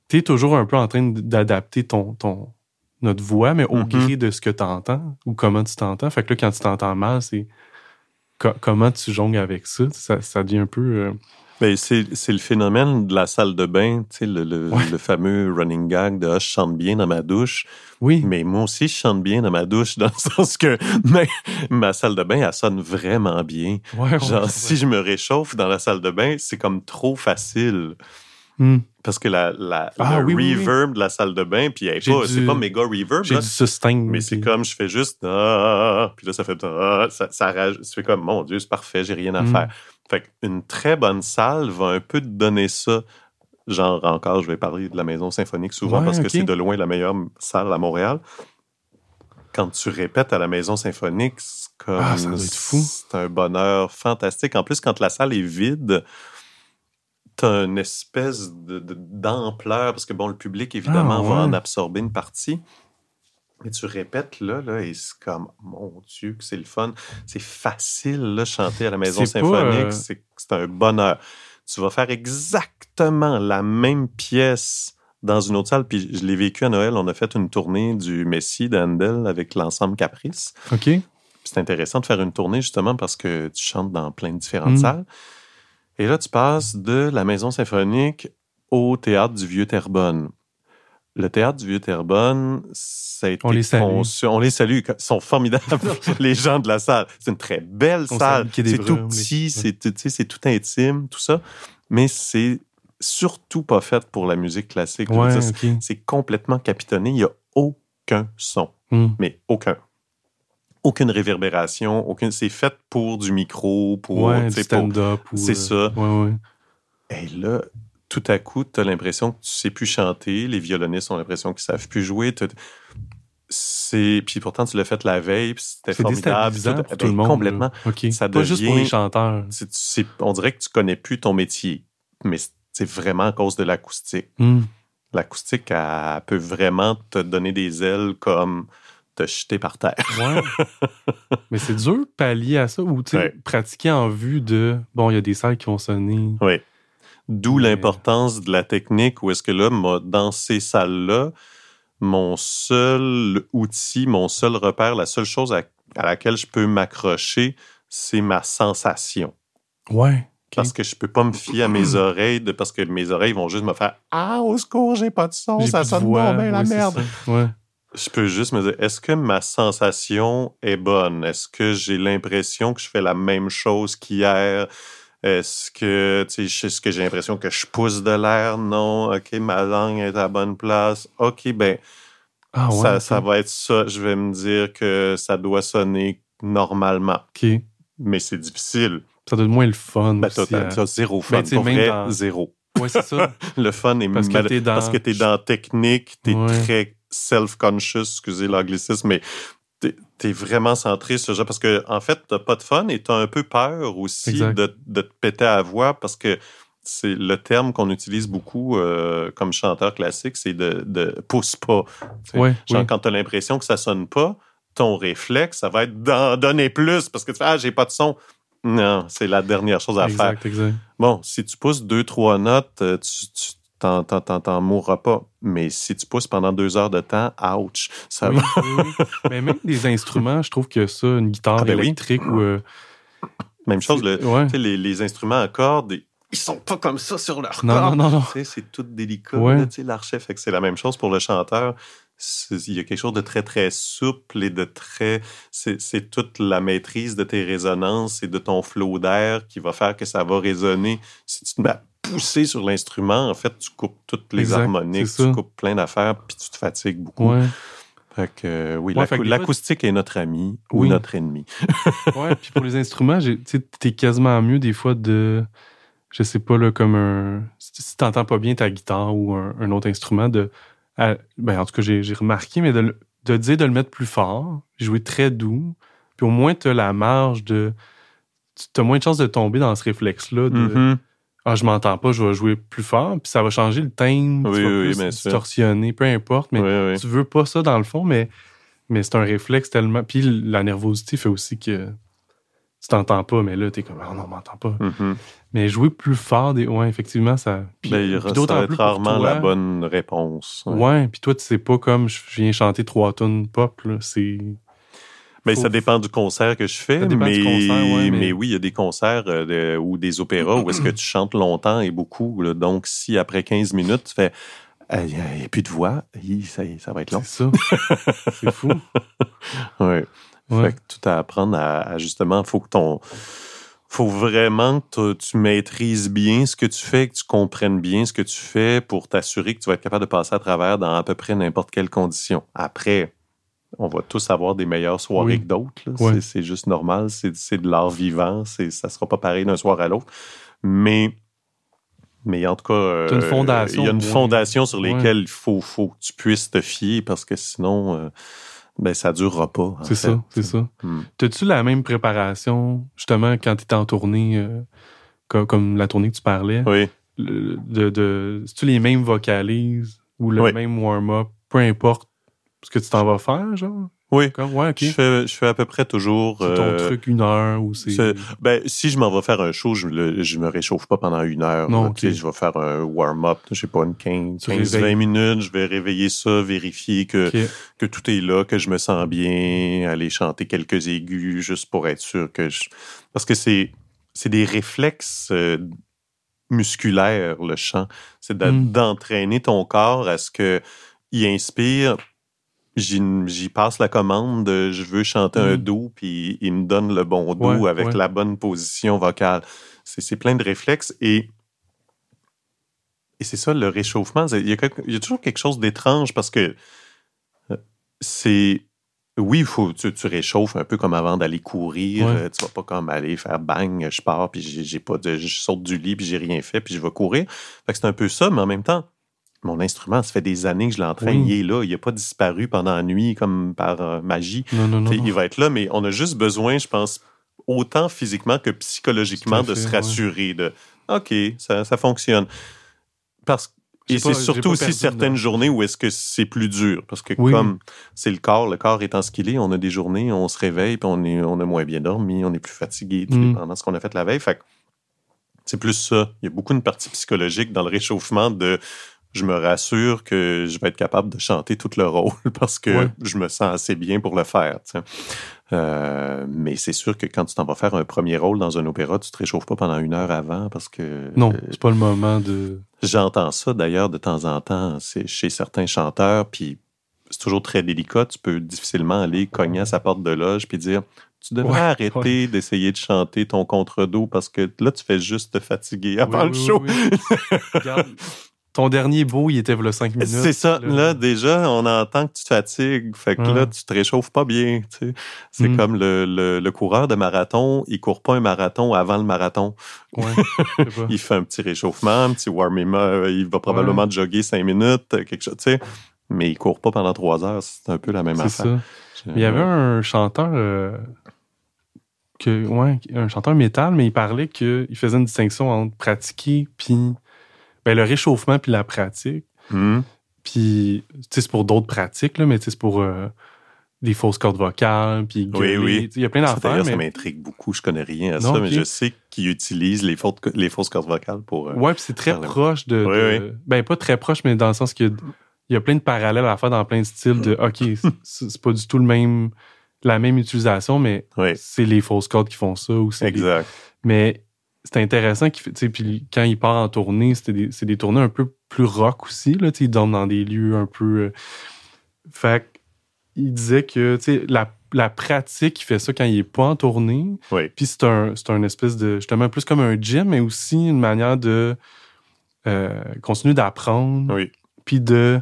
tu es toujours un peu en train d'adapter ton, ton, notre voix, mais au mm-hmm. gré de ce que tu entends ou comment tu t'entends. Fait que là, quand tu t'entends mal, c'est comment tu jongles avec ça? Ça, ça devient un peu. Euh, c'est le phénomène de la salle de bain, tu sais, le, le, le, fameux running gag de ah, je chante bien dans ma douche. Oui. Mais moi aussi, je chante bien dans ma douche, dans le [laughs] sens que ma salle de bain, elle sonne vraiment bien. Ouais, Genre, si je me réchauffe dans la salle de bain, c'est comme trop facile. Hmm. Parce que la, la Ah, le oui, oui, reverb de la salle de bain, puis J'ai pas, du- c'est pas méga reverb, J'ai sustain. mais c'est comme je fais juste ah, puis là ça fait ah, ça, ça rage- tu fais comme mon Dieu, c'est parfait, j'ai rien à Mm. faire. Fait qu'une très bonne salle va un peu te donner ça. Genre encore, je vais parler de la maison symphonique souvent Ouais, parce que c'est de loin la meilleure salle à Montréal. Quand tu répètes à la maison symphonique, c'est comme Ah, ça doit être fou. c'est un bonheur fantastique. En plus, quand la salle est vide, t'as une espèce de- de- d'ampleur, parce que bon, le public, évidemment, Ah, va en absorber une partie. Mais tu répètes là, là, et c'est comme, mon Dieu, que c'est le fun. C'est facile, là, chanter à la maison symphonique. euh, C'est c'est un bonheur. Tu vas faire exactement la même pièce dans une autre salle. Puis je l'ai vécu à Noël. On a fait une tournée du Messie d'Handel avec l'ensemble Caprice. OK. C'est intéressant de faire une tournée justement parce que tu chantes dans plein de différentes Mm. salles. Et là, tu passes de la maison symphonique au théâtre du Vieux Terrebonne. Le théâtre du Vieux Terrebonne, ça a été On les salue. conçu- On les salue. Ils sont formidables, [laughs] les gens de la salle. C'est une très belle On salle. C'est tout petit, les- c'est tout, intime, tout ça. Mais c'est surtout pas fait pour la musique classique. Ouais, c'est complètement capitonné. Il n'y a aucun son Hmm. mais aucun. Aucune réverbération, aucune. C'est fait pour du micro, pour. Ouais, stand-up. c'est euh, ça. Ouais, ouais. Et là, tout à coup, tu as l'impression que tu sais plus chanter. Les violonistes ont l'impression qu'ils savent plus jouer. C'est puis pourtant tu l'as fait la veille, puis c'était formidable. Tout- pour ben, tout le monde. Complètement. là. OK. Ça Pas juste pour devient- les chanteurs. On dirait que tu connais plus ton métier, mais c'est vraiment à cause de l'acoustique. Hmm. L'acoustique, peut vraiment te donner des ailes comme te jeter par terre. Ouais. [laughs] Mais c'est dur de pallier à ça ou tu sais, Ouais. pratiquer en vue de bon, il y a des salles qui vont sonner. Oui. D'où Mais- l'importance de la technique, où est-ce que là, moi, dans ces salles-là, mon seul outil, mon seul repère, la seule chose à, à laquelle je peux m'accrocher, c'est ma sensation. Ouais. Parce que je peux pas me fier à mes [clears throat] oreilles, de, parce que mes oreilles vont juste me faire Ah, au secours, j'ai pas de son, ça sonne voix. bon, ben la merde. Ouais. Je peux juste me dire Est-ce que ma sensation est bonne? Est-ce que j'ai l'impression que je fais la même chose qu'hier? Est-ce que, tu sais, est-ce que j'ai l'impression que je pousse de l'air? Non. OK, ma langue est à la bonne place. OK, ben, Ah ouais. ça, ça va être ça. Je vais me dire que ça doit sonner normalement. OK. Mais c'est difficile. Ça donne moins le fun. Ben, aussi, t'as, à- t'as zéro fun. Ben, Pour vrai, dans- zéro. Ouais, c'est ça. [laughs] Le fun est Parce que t'es dans- parce que t'es dans technique, t'es Ouais. très self-conscious, excusez l'anglicisme, mais t'es, vraiment centré sur ça. Parce que, en fait, t'as pas de fun et t'as un peu peur aussi de, de te péter à la voix parce que c'est le terme qu'on utilise beaucoup euh, comme chanteur classique, c'est de, de pousse pas. Ouais, Genre, oui. quand t'as l'impression que ça sonne pas, ton réflexe, ça va être d'en donner plus parce que tu fais, ah, j'ai pas de son. Non, c'est la dernière chose à faire. Exact, exact. Bon, si tu pousses deux, trois notes, euh, tu, tu t'en, t'en, t'en- t'en mourras pas. Mais si tu pousses pendant deux heures de temps, ouch, ça Oui, va. oui. Mais même des [laughs] instruments, je trouve que ça, une guitare Ah, ben oui. électrique ou. euh, Même chose, le, ouais. les, les instruments à cordes, ils sont pas comme ça sur leur Non, non, non, c'est tout délicat, Ouais. l'archet. Fait que c'est la même chose pour le chanteur. Il y a quelque chose de très, très souple et de très... C'est c'est toute la maîtrise de tes résonances et de ton flot d'air qui va faire que ça va résonner. Si tu te pousser sur l'instrument, en fait, tu coupes toutes les Exact, harmoniques, tu coupes plein d'affaires, puis tu te fatigues beaucoup. Ouais. Fait que, euh, oui, Ouais, l'acoustique est notre ami ou notre ennemi. [laughs] Ouais, puis pour les instruments, tu t'es quasiment mieux des fois de, je sais pas, là, comme un. Si t'entends pas bien ta guitare ou un, un autre instrument, de. à- ben, en tout cas, j'ai remarqué, mais de, dire de le mettre plus fort, jouer très doux, puis au moins t'as la marge de. Tu as moins de chances de tomber dans ce réflexe-là de. Mhm. Ah, je m'entends pas, je vais jouer plus fort, puis ça va changer le thème, Oui, tu vas oui, plus distorsionner, peu importe, mais Oui, tu veux pas ça dans le fond, mais, mais c'est un réflexe tellement. Puis la nervosité fait aussi que tu t'entends pas, mais là, t'es comme, ah non, on m'entend pas. Mhm. Mais jouer plus fort, des... ouais, effectivement, ça. Puis, Ben, il puis ça plus rarement toi, la bonne réponse. Ouais, puis toi, tu sais pas comme je viens chanter trois tonnes pop, là, c'est. Mais ça dépend du concert que je fais. Mais, mais... oui, il y a des concerts euh, ou des opéras où est-ce que tu chantes longtemps et beaucoup. Donc, si après 15 minutes, tu fais il n'y a plus de voix, ça, ça va être long. C'est ça. c'est fou. [laughs] oui. Fait que tout à apprendre à, justement, faut que ton faut vraiment que tu maîtrises bien ce que tu fais, que tu comprennes bien ce que tu fais pour t'assurer que tu vas être capable de passer à travers dans à peu près n'importe quelle condition. Après, on va tous avoir des meilleures soirées que d'autres. C'est juste normal, c'est de l'art vivant, ça ne sera pas pareil d'un soir à l'autre. Mais, mais en tout cas, euh, il y a une fondation sur laquelle il faut, faut, que tu puisses te fier parce que sinon, euh, ben, ça durera pas. C'est ça, c'est ça. Hmm. T'as-tu la même préparation, justement, quand tu étais en tournée, euh, comme, la tournée que tu parlais? Oui. de, de, tu les mêmes vocalises ou le même warm-up, peu importe ce que tu t'en vas faire, genre? Oui. Ouais, je, fais, je fais à peu près toujours. C'est ton euh, truc une heure ou c'est. Ben, si je m'en vais faire un show, je, le, je me réchauffe pas pendant une heure. Non, Je vais faire un warm-up, je sais pas, une 15, 15 20 minutes. Je vais réveiller ça, vérifier que, que tout est là, que je me sens bien, aller chanter quelques aigus juste pour être sûr que je. Parce que c'est, c'est des réflexes euh, musculaires, le chant. C'est hmm. d'entraîner ton corps à ce que il inspire j'y passe la commande je veux chanter un mm. do, puis il me donne le bon do avec la bonne position vocale. C'est plein de réflexes et, et c'est ça le réchauffement. Il y, a, toujours quelque chose d'étrange parce que euh, c'est. Oui, faut, tu, tu, réchauffes un peu comme avant d'aller courir. Euh, tu vas pas comme aller faire bang, je pars, puis j'ai pas de, je saute du lit, puis j'ai rien fait, puis je vais courir. c'est un peu ça, mais en même temps, mon instrument, ça fait des années que je l'entraîne, il est là, il n'a pas disparu pendant la nuit comme par euh, magie. Il va être là, mais on a juste besoin, je pense, autant physiquement que psychologiquement, de se rassurer de OK, ça, fonctionne. Parce et c'est surtout aussi certaines journées où est-ce que c'est plus dur. Parce que comme c'est le corps, le corps étant ce qu'il est, on a des journées, on se réveille, puis on, est, on a moins bien dormi, on est plus fatigué, mm. pendant ce qu'on a fait la veille. Fait c'est plus ça. Il y a beaucoup de partie psychologique dans le réchauffement de je me rassure que je vais être capable de chanter tout le rôle [laughs] parce que je me sens assez bien pour le faire. Euh, mais c'est sûr que quand tu t'en vas faire un premier rôle dans un opéra, tu te réchauffes pas pendant une heure avant parce que. Non, c'est pas le moment de. J'entends ça d'ailleurs de temps en temps chez certains chanteurs, puis c'est toujours très délicat. Tu peux difficilement aller cogner à sa porte de loge puis dire tu devrais arrêter d'essayer de chanter ton contre-dos parce que là, tu fais juste te fatiguer avant le show. Ton dernier beau, il était le 5 minutes. C'est ça. Là. déjà, on entend que tu te fatigues. Fait que là, tu te réchauffes pas bien. C'est mm. comme le, le, coureur de marathon, il court pas un marathon avant le marathon. [laughs] il fait un petit réchauffement, un petit warming up. Il va probablement jogger 5 minutes, quelque chose, tu sais. Mais il court pas pendant 3 heures. C'est un peu la même affaire. Ça. Il y avait un chanteur... Euh, que, ouais, un chanteur métal, mais il parlait qu'il faisait une distinction entre pratiquer puis ben, le réchauffement puis la pratique. Hmm. Puis, tu sais, c'est pour d'autres pratiques, là, mais c'est pour euh, des fausses cordes vocales, puis Oui, oui. Il y a plein d'affaires. Ça, m'intrigue beaucoup. Je connais rien à ça, mais je sais qu'ils utilisent les, fausses, les fausses cordes vocales pour. Euh, ouais, puis c'est très proche de, Ben, pas très proche, mais dans le sens qu'il y, a plein de parallèles à faire dans plein de styles de OK, [laughs] c'est pas du tout le même la même utilisation, mais c'est les fausses cordes qui font ça. Ou exact. Mais c'est intéressant qu'il fait, puis quand il part en tournée, c'est des, des, tournées un peu plus rock aussi, là, il dorme dans des lieux un peu... Euh, fait il disait que, la, la pratique, il fait ça quand il est pas en tournée. Puis c'est un, un espèce de, justement, plus comme un gym, mais aussi une manière de euh, continuer d'apprendre. Oui. Puis de,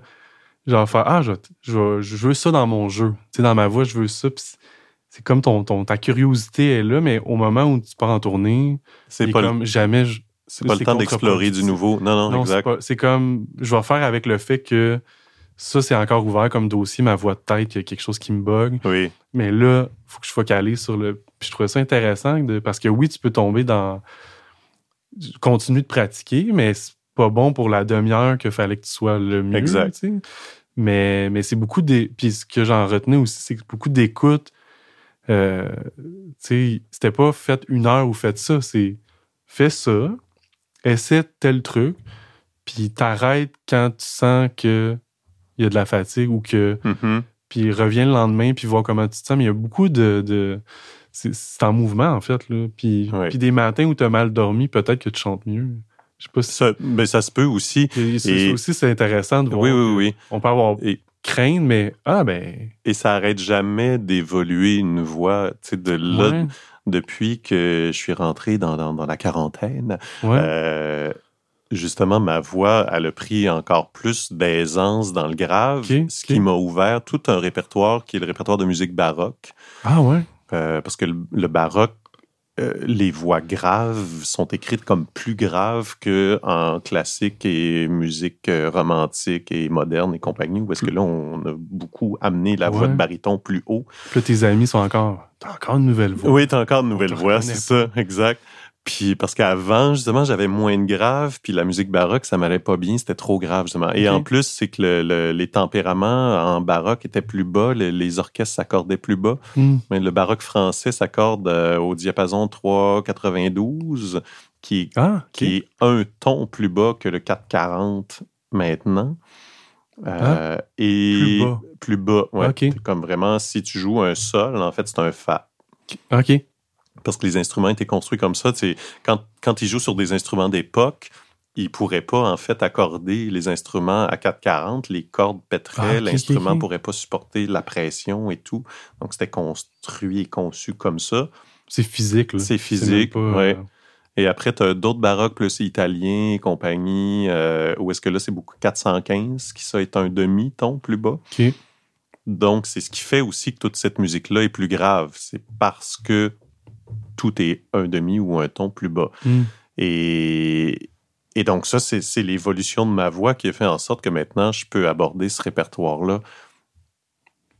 genre, faire, ah, je, je, je, veux ça dans mon jeu. Dans ma voix, je veux ça c'est comme ton, ton, ta curiosité est là, mais au moment où tu pars en tournée, c'est pas comme jamais. C'est pas le temps d'explorer du nouveau. Non, non, exact. C'est comme, je vais faire avec le fait que ça, c'est encore ouvert comme dossier, ma voix de tête, il y a quelque chose qui me bug. Oui. Mais là, il faut que je focalise sur le. Puis je trouvais ça intéressant de... parce que oui, tu peux tomber dans. Continue de pratiquer, mais c'est pas bon pour la demi-heure qu'il fallait que tu sois le mieux. Exact. Mais, mais c'est beaucoup des. Puis ce que j'en retenais aussi, c'est beaucoup d'écoute euh, c'était pas fait une heure ou fait ça, c'est fais ça, essaie tel truc, puis t'arrêtes quand tu sens que il y a de la fatigue ou que. Mm-hmm. puis reviens le lendemain, puis voir comment tu te sens. Mais il y a beaucoup de. de c'est en mouvement, en fait. Là. Puis, puis des matins où tu as mal dormi, peut-être que tu chantes mieux. Je sais pas si... ça, mais ça se peut aussi. Et, et... aussi, c'est intéressant de voir. Oui, oui, oui. On peut avoir et... crainte, mais ah ben. Et ça arrête jamais d'évoluer une voix, tu sais, de là, depuis que je suis rentré dans, dans, dans la quarantaine. Ouais. Euh, justement, ma voix, elle a pris encore plus d'aisance dans le grave, okay, ce qui m'a ouvert tout un répertoire qui est le répertoire de musique baroque. Ah ouais? Euh, parce que le, le baroque, euh, les voix graves sont écrites comme plus graves que en classique et musique euh, romantique et moderne et compagnie, où est-ce que là, on a beaucoup amené la Ouais. voix de baryton plus haut. Puis là, tes amis sont encore. T'as encore une nouvelle voix. Oui, t'as encore une nouvelle voix, c'est ça, exact. Puis parce qu'avant, justement, j'avais moins de grave, puis la musique baroque, ça m'allait pas bien, c'était trop grave, justement. Et en plus, c'est que le- le- les tempéraments en baroque étaient plus bas, le- les orchestres s'accordaient plus bas. Hmm. Mais le baroque français s'accorde euh, au diapason 3,92, qui, Ah, qui est un ton plus bas que le 4,40 maintenant. Euh, et Ah, Plus bas. Plus bas, ouais. C'est Comme vraiment, si tu joues un sol, en fait, c'est un fa OK. Parce que les instruments étaient construits comme ça. Quand, quand ils jouent sur des instruments d'époque, ils pourraient pas, en fait, accorder les instruments à 440. Les cordes pèteraient, Ah, l'instrument ok. pourrait pas supporter la pression et tout. Donc, c'était construit et conçu comme ça. C'est physique, là. C'est physique, pas, ouais. euh, Et après, tu as d'autres baroques plus italiens et compagnie, euh, où est-ce que là, c'est beaucoup 415, qui ça est un demi-ton plus bas. OK. Donc, c'est ce qui fait aussi que toute cette musique-là est plus grave. C'est parce que tout est un demi ou un ton plus bas. Hmm. Et, et donc, ça, c'est c'est l'évolution de ma voix qui a fait en sorte que maintenant, je peux aborder ce répertoire-là.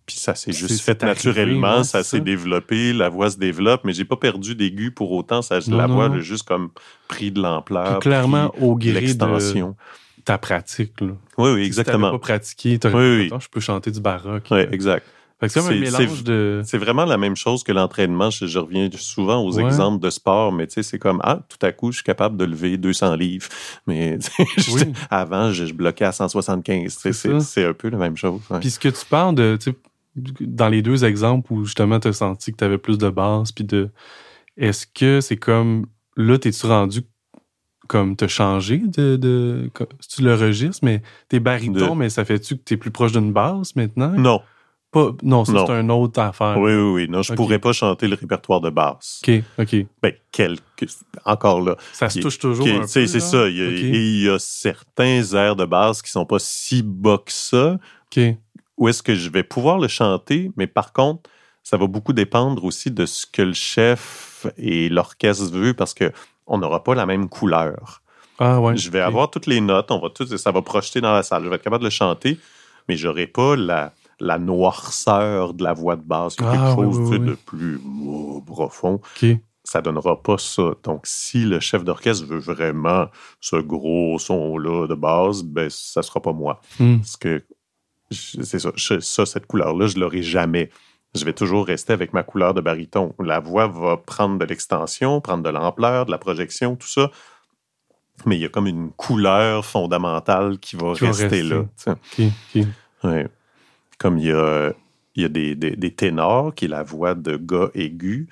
Puis ça s'est juste fait arrivé, naturellement, ouais, ça s'est développé, la voix se développe, mais j'ai pas perdu d'aigu pour autant. Ça, Non, la non, voix a juste comme pris de l'ampleur. Clairement, au gré de l'extension. ta pratique, là. Oui, oui, Si exactement. pas pratiqué, Oui, oui. Je peux chanter du baroque. Oui, exact. C'est comme un C'est- mélange c'est- de... C'est vraiment la même chose que l'entraînement. Je, je reviens souvent aux Ouais. exemples de sport, mais tu sais, c'est comme, ah, tout à coup, je suis capable de lever 200 livres. [laughs] Mais [laughs] Oui. avant, je, je bloquais à 175. Tu sais, C'est un peu la même chose. ouais. Puis ce que tu parles de, dans les deux exemples où justement tu as senti que tu avais plus de base, puis de. Est-ce que c'est comme. Là, t'es-tu rendu comme te changer de. de tu le registres, mais t'es baryton, De- mais ça fait-tu que t'es plus proche d'une basse maintenant? Non, Pas, non, ça c'est une autre affaire. oui, oui, oui. Non, je Ok. pourrais pas chanter le répertoire de basse. OK, OK. Ben, quelques. Encore là. Ça se touche toujours. Ok, un tu sais, peu, c'est ça. Il y, a, OK. et il y a certains airs de basse qui sont pas si bas que ça. OK. où est-ce que je vais pouvoir le chanter, mais par contre, ça va beaucoup dépendre aussi de ce que le chef et l'orchestre veut parce que on n'aura pas la même couleur. Ah ouais. Je vais avoir toutes les notes, on va tout, ça va projeter dans la salle. Je vais être capable de le chanter, mais j'aurai pas la, la noirceur de la voix de basse, quelque Ah, chose oui, oui. de plus oh, profond. OK. Ça donnera pas ça. Donc, si le chef d'orchestre veut vraiment ce gros son-là de base, ben, ça sera pas moi. Hmm. Parce que c'est ça, ça, cette couleur-là, je l'aurai jamais. Je vais toujours rester avec ma couleur de baryton. La voix va prendre de l'extension, prendre de l'ampleur, de la projection, tout ça. Mais il y a comme une couleur fondamentale qui va Qui va rester là. Ouais. Comme il y a, il y a des, des, des ténors, qui est la voix de gars aigu,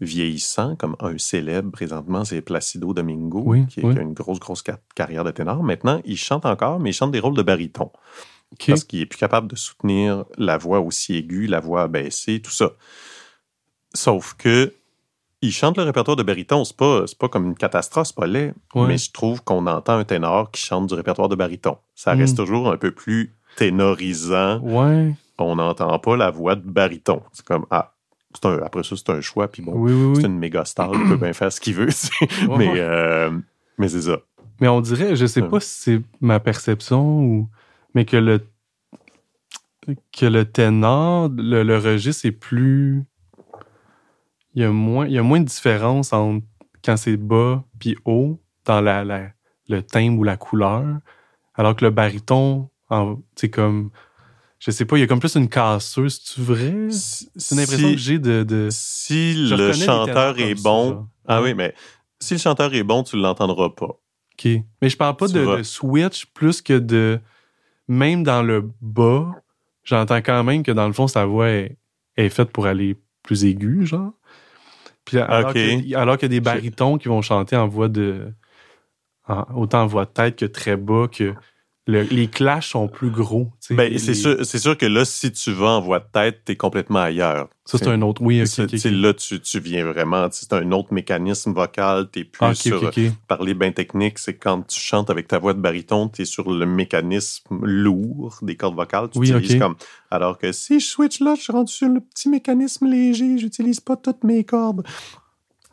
vieillissant, comme un célèbre présentement, c'est Placido Domingo, Oui, qui, oui. qui a une grosse, grosse ca- carrière de ténor. Maintenant, il chante encore, mais il chante des rôles de baryton parce qu'il est plus capable de soutenir la voix aussi aiguë, la voix baissée, tout ça. Sauf que il chante le répertoire de baryton, c'est pas, pas comme une catastrophe, c'est pas laid, Ouais. mais je trouve qu'on entend un ténor qui chante du répertoire de baryton. Ça Mm. reste toujours un peu plus ténorisant. Ouais. On n'entend pas la voix de baryton. C'est comme, ah, un, après ça, c'est un choix, puis bon, Oui, oui, c'est oui. une méga star, il peut bien faire ce qu'il veut. [laughs] Ouais, mais, euh, mais c'est ça. Mais on dirait, je sais Ouais. pas si c'est ma perception ou. Mais que le. Que le ténor, le, le registre est plus. Il y, a moins, il y a moins de différence entre quand c'est bas puis haut dans la, la- le timbre ou la couleur. Alors que le baryton, c'est comme. Je sais pas, il y a comme plus une casseuse, c'est vrai? C'est une impression Si- que j'ai de. de Si je le chanteur est ça, bon, ah Ouais. oui, mais si le chanteur est bon, tu ne l'entendras pas. OK. Mais je parle pas Tu de, switch plus que de. Même dans le bas, j'entends quand même que dans le fond, sa voix est, est faite pour aller plus aiguë, genre. Puis alors, Ok. que, alors qu'il y a des barytons qui vont chanter en voix de. en- autant en voix de tête que très bas, que le- les clashs sont plus gros. Ben, Les- c'est sûr, c'est sûr que là, si tu vas en voix de tête, t'es complètement ailleurs. Ça, c'est un autre. Oui, ok. C'est- ok, tu sais, ok. Là, tu, tu viens vraiment, c'est un autre mécanisme vocal, t'es plus Ah, sur ok. parler bien technique, c'est quand tu chantes avec ta voix de baryton, tu es sur le mécanisme lourd des cordes vocales. Tu Oui, utilises comme. Alors que si je switch là, je suis rendu sur le petit mécanisme léger, j'utilise pas toutes mes cordes.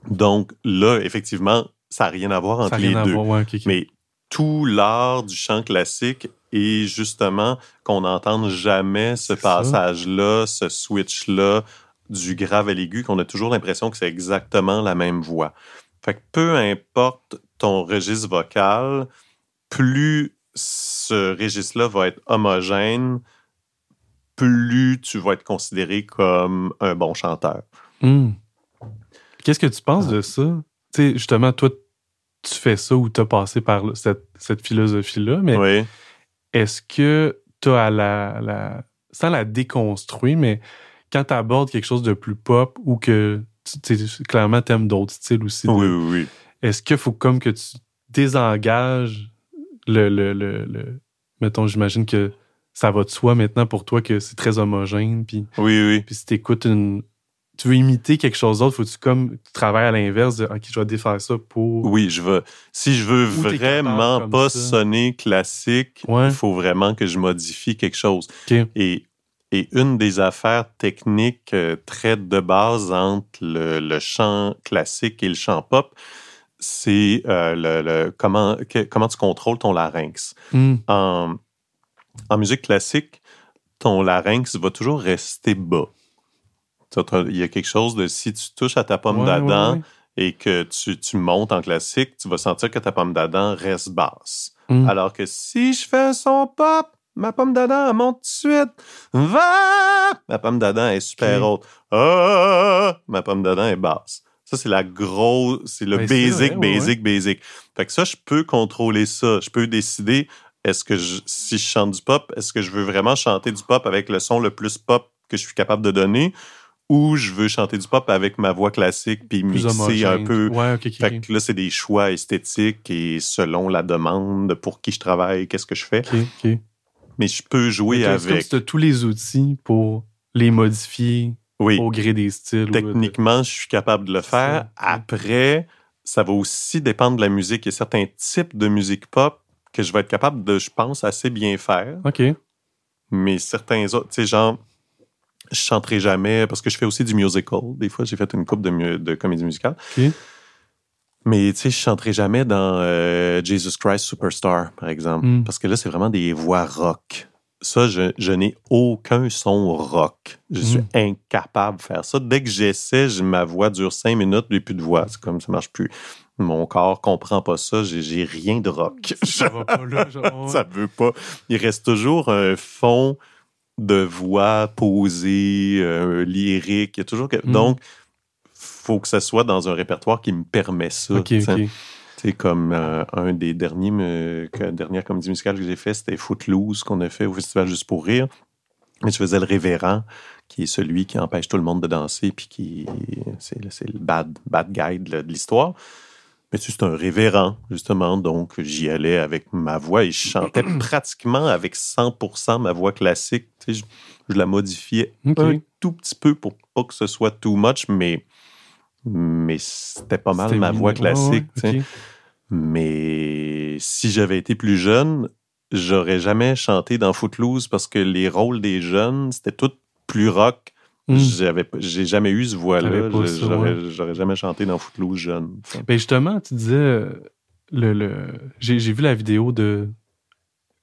Donc là, effectivement, ça n'a rien à voir Ça entre les à deux. voir, ouais, ok, ok. Mais tout l'art du chant classique est justement qu'on n'entende jamais ce passage-là, ce switch-là du grave à l'aigu, qu'on a toujours l'impression que c'est exactement la même voix. Fait que peu importe ton registre vocal, plus ce registre-là va être homogène, plus tu vas être considéré comme un bon chanteur. Hmm. Qu'est-ce que tu Ah. penses de ça? Tu sais, justement, toi, tu fais ça ou tu as passé par cette, cette philosophie-là, mais Oui. est-ce que tu as à la, la- Sans la déconstruire, mais quand tu abordes quelque chose de plus pop ou que tu tu sais, clairement tu aimes d'autres styles aussi, de- Oui, oui, est-ce qu'il faut comme que tu désengages le. le, le, le- mettons, j'imagine que ça va de soi maintenant pour toi que c'est très homogène, puis Oui, oui. puis si t'écoutes une. Tu veux imiter quelque chose d'autre, faut que tu comme tu travailles à l'inverse de OK, je vais défaire ça pour. Oui, je veux. Si je veux vraiment pas ça. sonner classique, Ouais. il faut vraiment que je modifie quelque chose. Et, et une des affaires techniques euh, très de base entre le, le chant classique et le chant pop, c'est euh, le, le- comment, que- comment tu contrôles ton larynx. Hmm. En, en musique classique, ton larynx va toujours rester bas. Il y a quelque chose de si tu touches à ta pomme Ouais, d'Adam, ouais, ouais. et que tu, tu montes en classique, tu vas sentir que ta pomme d'Adam reste basse. Mm. Alors que si je fais un son pop, ma pomme d'Adam monte tout de suite. Va! Ma pomme d'Adam est super haute. Ah! Ma pomme d'Adam est basse. Ça, c'est la grosse, c'est le Ben, basic, vrai, basic, basic. Fait que ça, je peux contrôler ça. Je peux décider, est-ce que je- si je chante du pop, est-ce que je veux vraiment chanter du pop avec le son le plus pop que je suis capable de donner? Ou je veux chanter du pop avec ma voix classique puis Plus mixer un peu. Ouais, OK, OK, Fait que là, c'est des choix esthétiques et selon la demande pour qui je travaille, qu'est-ce que je fais. OK, OK. Mais je peux jouer avec. si t'as tous les outils pour les modifier Oui, au gré des styles. ou techniquement, je suis capable de le faire. Après, ça va aussi dépendre de la musique. Il y a certains types de musique pop que je vais être capable de, je pense, assez bien faire. OK. Mais certains autres, tu sais, genre, je chanterai jamais parce que je fais aussi du musical. Des fois, j'ai fait une coupe de, comédie musicale. Mais tu sais, je chanterai jamais dans euh, Jesus Christ Superstar, par exemple. Mm. Parce que là, c'est vraiment des voix rock. Ça, je, je n'ai aucun son rock. Je suis Mm. incapable de faire ça. Dès que j'essaie, ma voix dure cinq minutes, j'ai plus de voix. C'est comme ça marche plus. Mon corps comprend pas ça. J'ai, rien de rock. Ça va pas là. genre, [laughs] ouais. ça veut pas. Il reste toujours un fond de voix posée, euh, lyrique. Il y a toujours que... Mm. Donc, faut que ça soit dans un répertoire qui me permet ça. OK, t'sais. OK. C'est comme euh, un des derniers me- que- dernières comédies musicales que j'ai fait, c'était Footloose qu'on a fait au Festival Juste pour rire. Et je faisais le révérend, qui est celui qui empêche tout le monde de danser, puis qui c'est le- bad, bad guy de l'histoire. Mais c'est un révérend, justement, donc j'y allais avec ma voix et je chantais [clears throat] pratiquement avec 100% ma voix classique. Tu sais, je, je la modifiais un tout petit peu pour pas que ce soit too much, mais, mais c'était pas mal ma voix classique. ouais. Mais si j'avais été plus jeune, j'aurais jamais chanté dans Footloose parce que les rôles des jeunes, c'était tout plus rock. Mm. J'avais J'ai jamais eu ce voix-là. J'aurais jamais chanté dans Footloose jeune. Ben justement, tu disais, euh, le, le... j'ai vu la vidéo de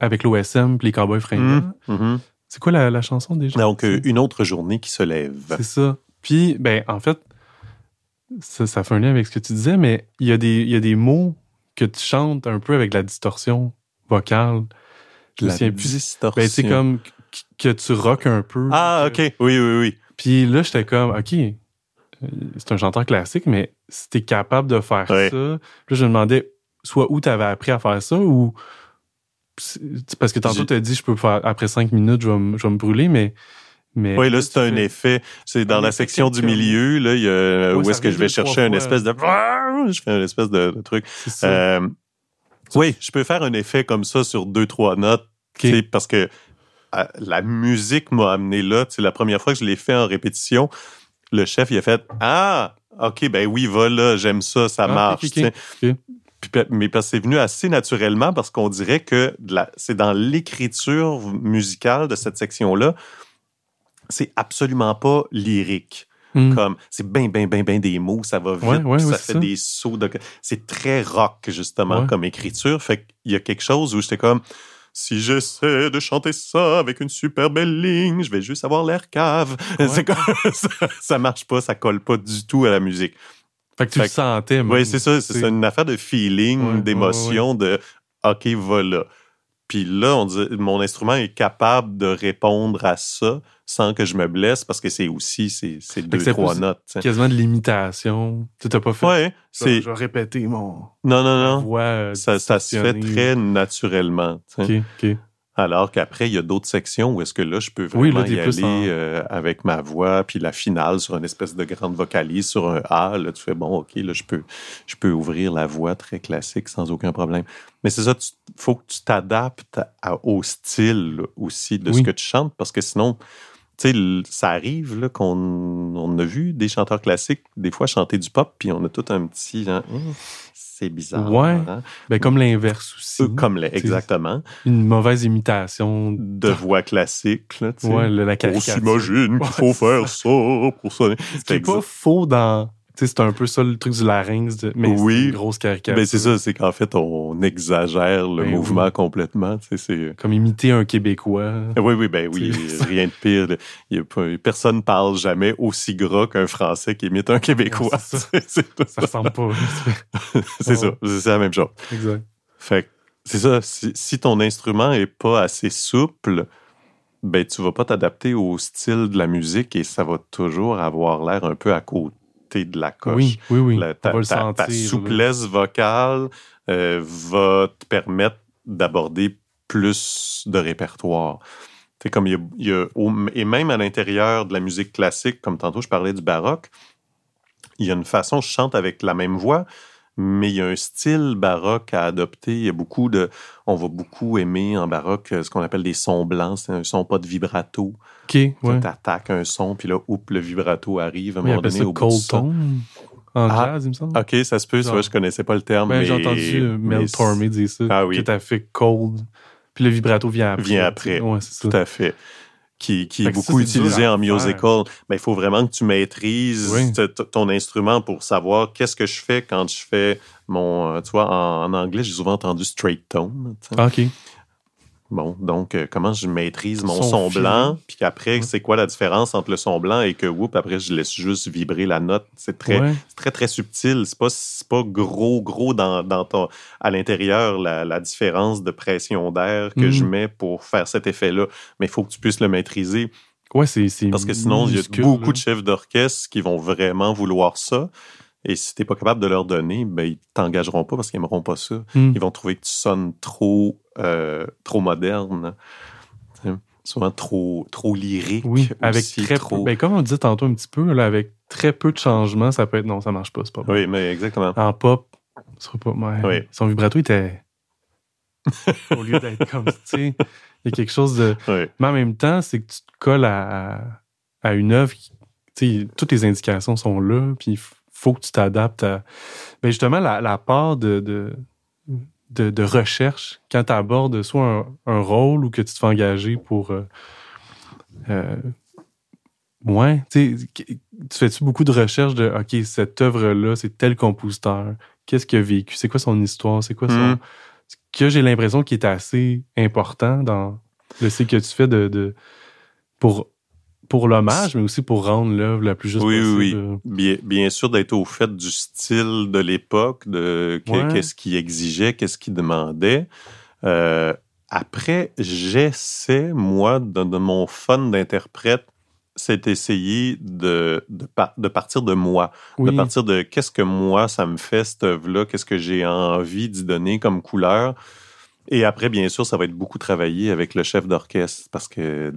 avec l'OSM puis les Cowboys fringants. Mhm. C'est quoi la, la chanson déjà? Donc, une autre journée qui se lève. C'est ça. Puis, ben, en fait, ça, ça fait un lien avec ce que tu disais, mais il y, a des- il y a des mots que tu chantes un peu avec la distorsion vocale. Je me La plus. distorsion. Ben, c'est comme qu- que tu rock un peu. Ah, OK. Oui, oui, oui. Puis là, j'étais comme, OK, euh, c'est un chanteur classique, mais si t'es capable de faire Ouais. ça, là, je me demandais soit où t'avais appris à faire ça ou parce que tantôt, tu as dit, je peux faire, après cinq minutes, je vais, me, je vais me brûler, mais. Mais oui, là, c'est un effet. C'est dans la section du milieu, là, il y a, où est-ce que je vais chercher une espèce de. Je fais une espèce de, truc. Euh, oui, je peux faire un effet comme ça sur deux, trois notes. Parce que la musique m'a amené là. C'est la première fois que je l'ai fait en répétition. Le chef, il a fait Ah, OK, ben oui, va là, j'aime ça, ça ah, marche mais c'est venu assez naturellement parce qu'on dirait que c'est dans l'écriture musicale de cette section-là, c'est absolument pas lyrique. Hmm. Comme c'est bien, bien, bien, bien des mots, ça va vite, ça fait des sauts. De... C'est très rock, justement, comme écriture. Fait qu'il y a quelque chose où j'étais comme si j'essaie de chanter ça avec une super belle ligne, je vais juste avoir l'air cave. Comme... [laughs] ça, ça marche pas, ça colle pas du tout à la musique. Fait que tu le sentais. Oui, c'est ça. C'est une affaire de feeling, d'émotion, de OK, voilà. Puis là, on dit, mon instrument est capable de répondre à ça sans que je me blesse parce que c'est aussi c'est deux, trois notes. Quasiment de l'imitation. Tu t'as pas fait. Ouais, c'est. Je vais répéter mon. Non, non, non. Voix euh, ça, ça se fait très naturellement. Alors qu'après, il y a d'autres sections où est-ce que là, je peux vraiment y aller euh, avec ma voix, puis la finale sur une espèce de grande vocalise, sur un A, là, tu fais, bon, OK, là, je peux, je peux ouvrir la voix très classique sans aucun problème. Mais c'est ça, il faut que tu t'adaptes au style aussi de ce que tu chantes, parce que sinon, sais, ça arrive qu'on on a vu des chanteurs classiques des fois chanter du pop, puis on a tout un petit genre, hum, c'est bizarre. Ouais. Hein? Ben, comme l'inverse aussi. Euh, comme les, exactement. Une mauvaise imitation de voix classique. Là, ouais, la caricature. On s'imagine qu'il faut faire ça pour ça. C'est pas faux dans c'est un peu ça le truc du larynx, de, mais oui. c'est une grosse caricature. Ben c'est ça, c'est qu'en fait, on exagère le ben mouvement complètement. C'est... Comme imiter un Québécois. Oui, oui, ben oui, rien de pire. Il y a personne ne parle jamais aussi gras qu'un Français qui imite un Québécois. ça. [laughs] ça ressemble pas. [laughs] c'est ça, c'est la même chose. Exact. Fait c'est ça, si, ton instrument est pas assez souple, ben tu vas pas t'adapter au style de la musique et ça va toujours avoir l'air un peu à côté de la coche. Oui, oui, oui. ta, souplesse vocale euh, va te permettre d'aborder plus de répertoire. C'est comme il y a, et même à l'intérieur de la musique classique, comme tantôt je parlais du baroque, il y a une façon, je chante avec la même voix, mais il y a un style baroque à adopter. Il y a beaucoup de. On va beaucoup aimer en baroque ce qu'on appelle des sons blancs. C'est un son pas de vibrato. OK, ouais. Tu attaques un son, puis là, oups, le vibrato arrive à un moment donné au cold tone. En ah, jazz, il me semble. OK, ça se peut. Genre, je connaissais pas le terme. Ben, J'ai entendu euh, Mel Tormé dire ça. Ah oui. Que t'as fait cold. Puis le vibrato vient après. Vient après. Ouais, c'est ça. Tout à fait qui, qui est beaucoup utilisé en musical. Mais il faut vraiment que tu maîtrises ton instrument pour savoir qu'est-ce que je fais quand je fais mon. Euh, tu vois, en, anglais, j'ai souvent entendu straight tone. OK. Bon, donc, euh, comment je maîtrise mon son, blanc, puis qu'après, c'est quoi la différence entre le son blanc et que, whoop, après, je laisse juste vibrer la note? C'est très, très, très subtil. C'est pas, pas gros, gros dans, dans ton, à l'intérieur, la, différence de pression d'air que je mm. mets pour faire cet effet-là. Mais il faut que tu puisses le maîtriser. Ouais, c'est. Parce que sinon, il y a beaucoup de chefs d'orchestre qui vont vraiment vouloir ça. Et si tu n'es pas capable de leur donner, ben, ils t'engageront pas parce qu'ils n'aimeront pas ça. Hmm. Ils vont trouver que tu sonnes trop, euh, trop moderne. Souvent trop, trop lyrique. Oui, avec très trop... peu. Ben, comme on disait tantôt un petit peu, là, avec très peu de changements, ça peut être non, ça marche pas, c'est pas Oui, mais exactement. En pop, pas. Ouais, Son vibrato était. [laughs] Au lieu d'être comme, tu sais, il y a quelque chose de. Mais en même temps, c'est que tu te colles à, à une œuvre qui. Toutes les indications sont là, puis faut que tu t'adaptes à. Mais justement, la, part de, de, de, recherche, quand tu abordes soit un, rôle ou que tu te fais engager pour. Euh, euh ouais, tu fais-tu beaucoup de recherche de OK, cette œuvre-là, c'est tel compositeur, qu'est-ce qu'il a vécu, c'est quoi son histoire, c'est quoi son. Hmm. que j'ai l'impression qu'il est assez important dans le cycle que tu fais de, de pour pour l'hommage, mais aussi pour rendre l'œuvre la plus juste oui, possible. Oui, bien, sûr d'être au fait du style de l'époque, de qu'est-ce qu'il exigeait, qu'est-ce qu'il demandait. Euh, après, j'essaie, moi, de, mon fun d'interprète, c'est essayer de, de, de, partir de moi, de partir de qu'est-ce que moi, ça me fait, cette œuvre-là, qu'est-ce que j'ai envie d'y donner comme couleur. Et après, bien sûr, ça va être beaucoup travaillé avec le chef d'orchestre parce que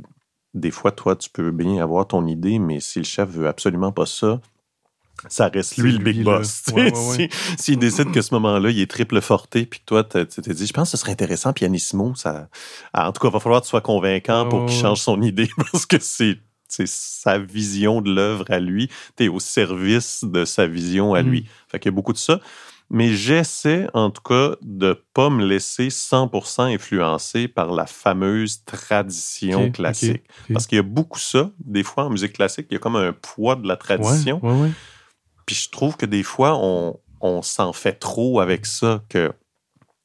des fois, toi, tu peux bien avoir ton idée, mais si le chef veut absolument pas ça, ça reste lui, le big boss. [laughs] S'il décide que ce moment-là, il est triple forté, puis que toi, tu t'es dit, je pense que ce serait intéressant, pianissimo, ça... en tout cas, il va falloir que tu sois convaincant pour qu'il change son idée, [laughs] parce que c'est sa vision de l'œuvre à lui. Tu es au service de sa vision à lui. Mm. Fait qu'il y a beaucoup de ça. Mais j'essaie, en tout cas, de pas me laisser 100% influencer par la fameuse tradition classique. Parce qu'il y a beaucoup ça. Des fois, en musique classique, il y a comme un poids de la tradition. Puis je trouve que des fois, on, on s'en fait trop avec ça, que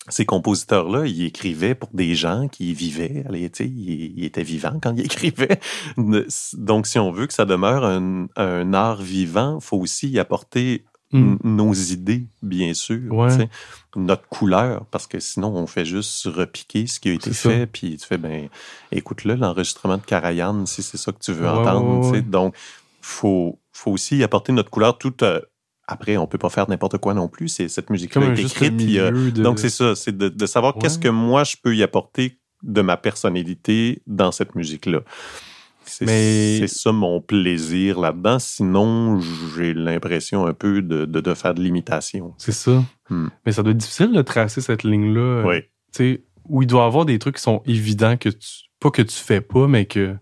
ces compositeurs-là, ils écrivaient pour des gens qui vivaient. Ils, étaient vivants quand ils [laughs] écrivaient. Donc, si on veut que ça demeure un, un art vivant, il faut aussi y apporter hmm. nos idées, bien sûr. Notre couleur, parce que sinon, on fait juste repiquer ce qui a été fait. Puis tu fais, ben, écoute-le, l'enregistrement de Karajan, si c'est ça que tu veux entendre. Donc, faut, faut aussi y apporter notre couleur tout euh, après, on peut pas faire n'importe quoi non plus. C'est cette musique-là est écrite. Euh, donc c'est ça, c'est de, savoir qu'est-ce que moi je peux y apporter de ma personnalité dans cette musique-là. C'est ça mon plaisir là-dedans. Sinon, j'ai l'impression un peu de, de, faire de l'imitation. C'est ça. Hmm. Mais ça doit être difficile de tracer cette ligne-là. Oui. sais, où il doit y avoir des trucs qui sont évidents que tu, pas que tu fais pas, mais que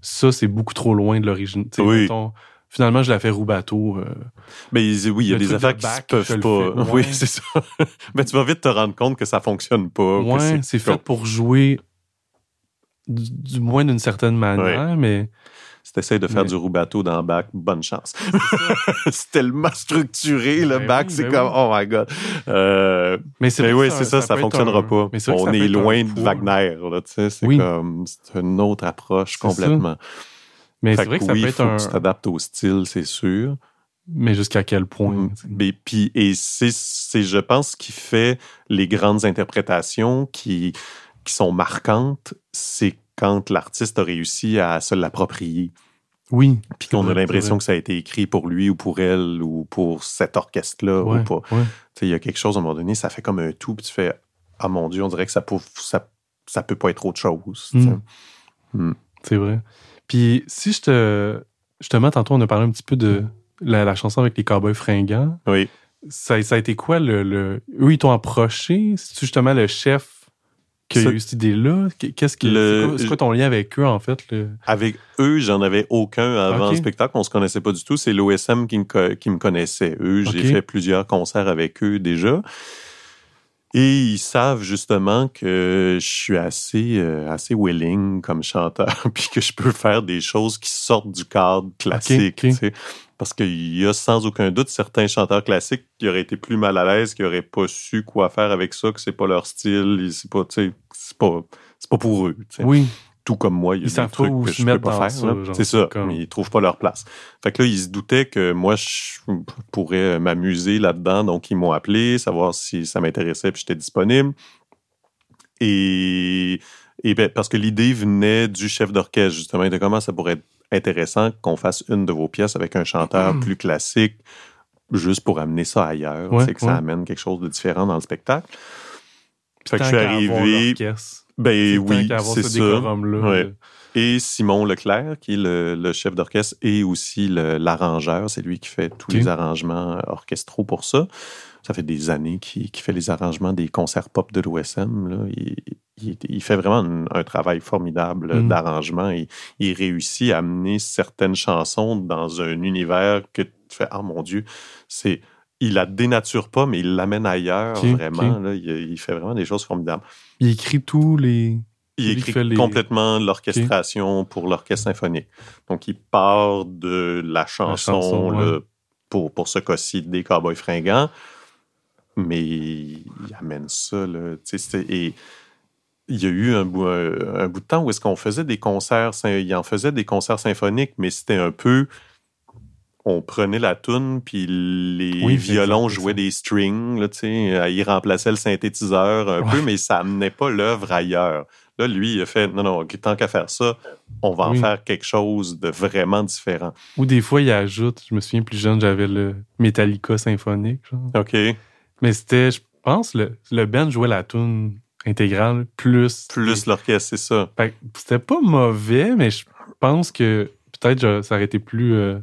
ça, c'est beaucoup trop loin de l'origine. Oui. Finalement, je la fais roubateau. Euh, mais oui, il y a des affaires qui ne peuvent pas. [laughs] Oui, c'est ça. [laughs] Mais tu vas vite te rendre compte que ça fonctionne pas. Oui, c'est fait pour jouer du, moins d'une certaine manière, mais si tu essaies de faire du roubateau dans le bac, bonne chance. c'est [laughs] tellement structuré, le ben bac, c'est ben comme, oh my God. Euh, mais c'est oui, c'est ça, ça, ne fonctionnera pas. On est loin de Wagner, c'est comme, c'est une autre approche complètement. Mais c'est vrai que ça oui, peut être un. Tu t'adaptes au style, c'est sûr. Mais jusqu'à quel point? Mais mm. puis, et c'est, je pense, ce qui fait les grandes interprétations qui, qui sont marquantes, c'est quand l'artiste a réussi à se l'approprier. Oui. Puis qu'on a l'impression que ça a été écrit pour lui ou pour elle ou pour cet orchestre-là. ou pas. Il y a quelque chose à un moment donné, ça fait comme un tout, puis tu fais Ah mon Dieu, on dirait que ça peut, ça, ça peut pas être autre chose. Mm. Mm. C'est vrai. Puis si je te. Justement, tantôt, on a parlé un petit peu de la, chanson avec les cowboys fringants. Oui. Ça, ça a été quoi le. le... Eux, ils t'ont approché? C'est justement le chef qui a eu cette idée-là? Qu'est-ce que c'est quoi, ton lien avec eux, en fait? Avec eux, j'en avais aucun avant le spectacle. On se connaissait pas du tout. C'est l'OSM qui, qui, me connaissait. Eux, j'ai fait plusieurs concerts avec eux déjà. Et ils savent justement que je suis assez, euh, assez willing comme chanteur, [laughs] puis que je peux faire des choses qui sortent du cadre classique. Parce qu'il y a sans aucun doute certains chanteurs classiques qui auraient été plus mal à l'aise, qui n'auraient pas su quoi faire avec ça, que c'est pas leur style, c'est pas, c'est pas, pas pour eux. Oui tout comme moi, il y a des trucs que je peux pas faire. C'est ça, mais ils trouvent pas leur place. Fait que là, ils se doutaient que moi, je pourrais m'amuser là-dedans, donc ils m'ont appelé, savoir si ça m'intéressait, puis j'étais disponible. Et, et ben, parce que l'idée venait du chef d'orchestre, justement, de comment ça pourrait être intéressant qu'on fasse une de vos pièces avec un chanteur plus classique, juste pour amener ça ailleurs, c'est que ça amène quelque chose de différent dans le spectacle. Fait que je suis arrivé ben oui, c'est ça. Et Simon Leclerc, qui est le, chef d'orchestre et aussi l'arrangeur, c'est lui qui fait tous les arrangements orchestraux pour ça. Ça fait des années qu'il fait les arrangements des concerts pop de l'OSM. Il, il, fait vraiment un, travail formidable mm. d'arrangement. Il, il réussit à amener certaines chansons dans un univers que tu fais, ah mon Dieu, c'est il la dénature pas, mais il l'amène ailleurs, vraiment. Là, il, fait vraiment des choses formidables. Il écrit tous les. Il écrit complètement l'orchestration pour l'orchestre symphonique. Donc, il part de la chanson, pour, pour ce cas-ci des Cowboys fringants, mais il amène ça. Là, et il y a eu un bout, un bout de temps où est-ce qu'on faisait des concerts, il en faisait des concerts symphoniques, mais c'était un peu on prenait la toune puis les violons jouaient des strings, là, euh, il remplaçait le synthétiseur un peu, mais ça amenait pas l'œuvre ailleurs. Là, lui, il a fait non, non, tant qu'à faire ça, on va en faire quelque chose de vraiment différent. Ou des fois, il ajoute, je me souviens plus jeune, j'avais le Metallica symphonique. OK. Mais c'était, je pense, le, le band jouait la toune intégrale plus. Plus l'orchestre, c'est ça. C'était pas mauvais, mais je pense que peut-être ça aurait été plus. Euh,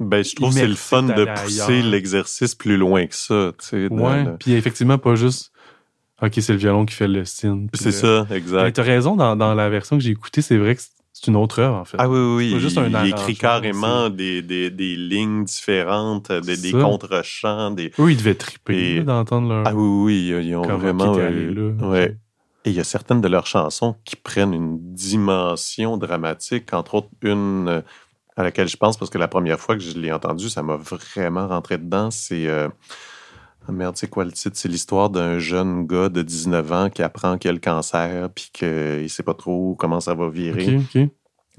ben, je trouve que c'est le fun de pousser l'exercice plus loin que ça. ouais, puis effectivement, pas juste. Ok, c'est le violon qui fait le signe. C'est ça, exact. Mais t'as raison, dans, dans, la version que j'ai écoutée, c'est vrai que c'est une autre œuvre, en fait. Ah oui, oui, oui. Juste il, un il écrit carrément des, des, des, lignes différentes, des, des contre-chants. Des... Oui, ils devaient triper d'entendre leur... Ah oui, oui, ils ont vraiment... Euh, ouais. Et il y a certaines de leurs chansons qui prennent une dimension dramatique, entre autres une euh, à laquelle je pense, parce que la première fois que je l'ai entendue, ça m'a vraiment rentré dedans, c'est... Euh, ah, merde, c'est quoi le titre? C'est l'histoire d'un jeune gars de 19 ans qui apprend qu'il a le cancer, puis qu'il ne sait pas trop comment ça va virer.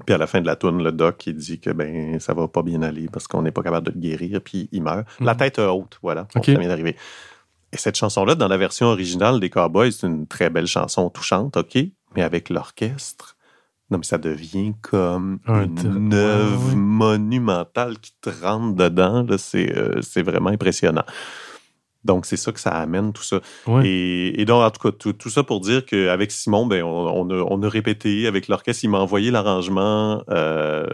Puis à la fin de la tourne, le doc, il dit que ben ça va pas bien aller parce qu'on n'est pas capable de le guérir, puis il meurt. La mhm. tête haute, voilà. ça vient d'arriver. Et cette chanson-là, dans la version originale des Cowboys, c'est une très belle chanson touchante, OK, mais avec l'orchestre, non, mais ça devient comme une œuvre monumentale qui te rentre dedans. Euh, c'est vraiment impressionnant. Donc, c'est ça que ça amène, tout ça. Et, donc, en tout cas, tout, ça pour dire qu'avec Simon, ben, on, a, répété avec l'orchestre. Il m'a envoyé l'arrangement euh,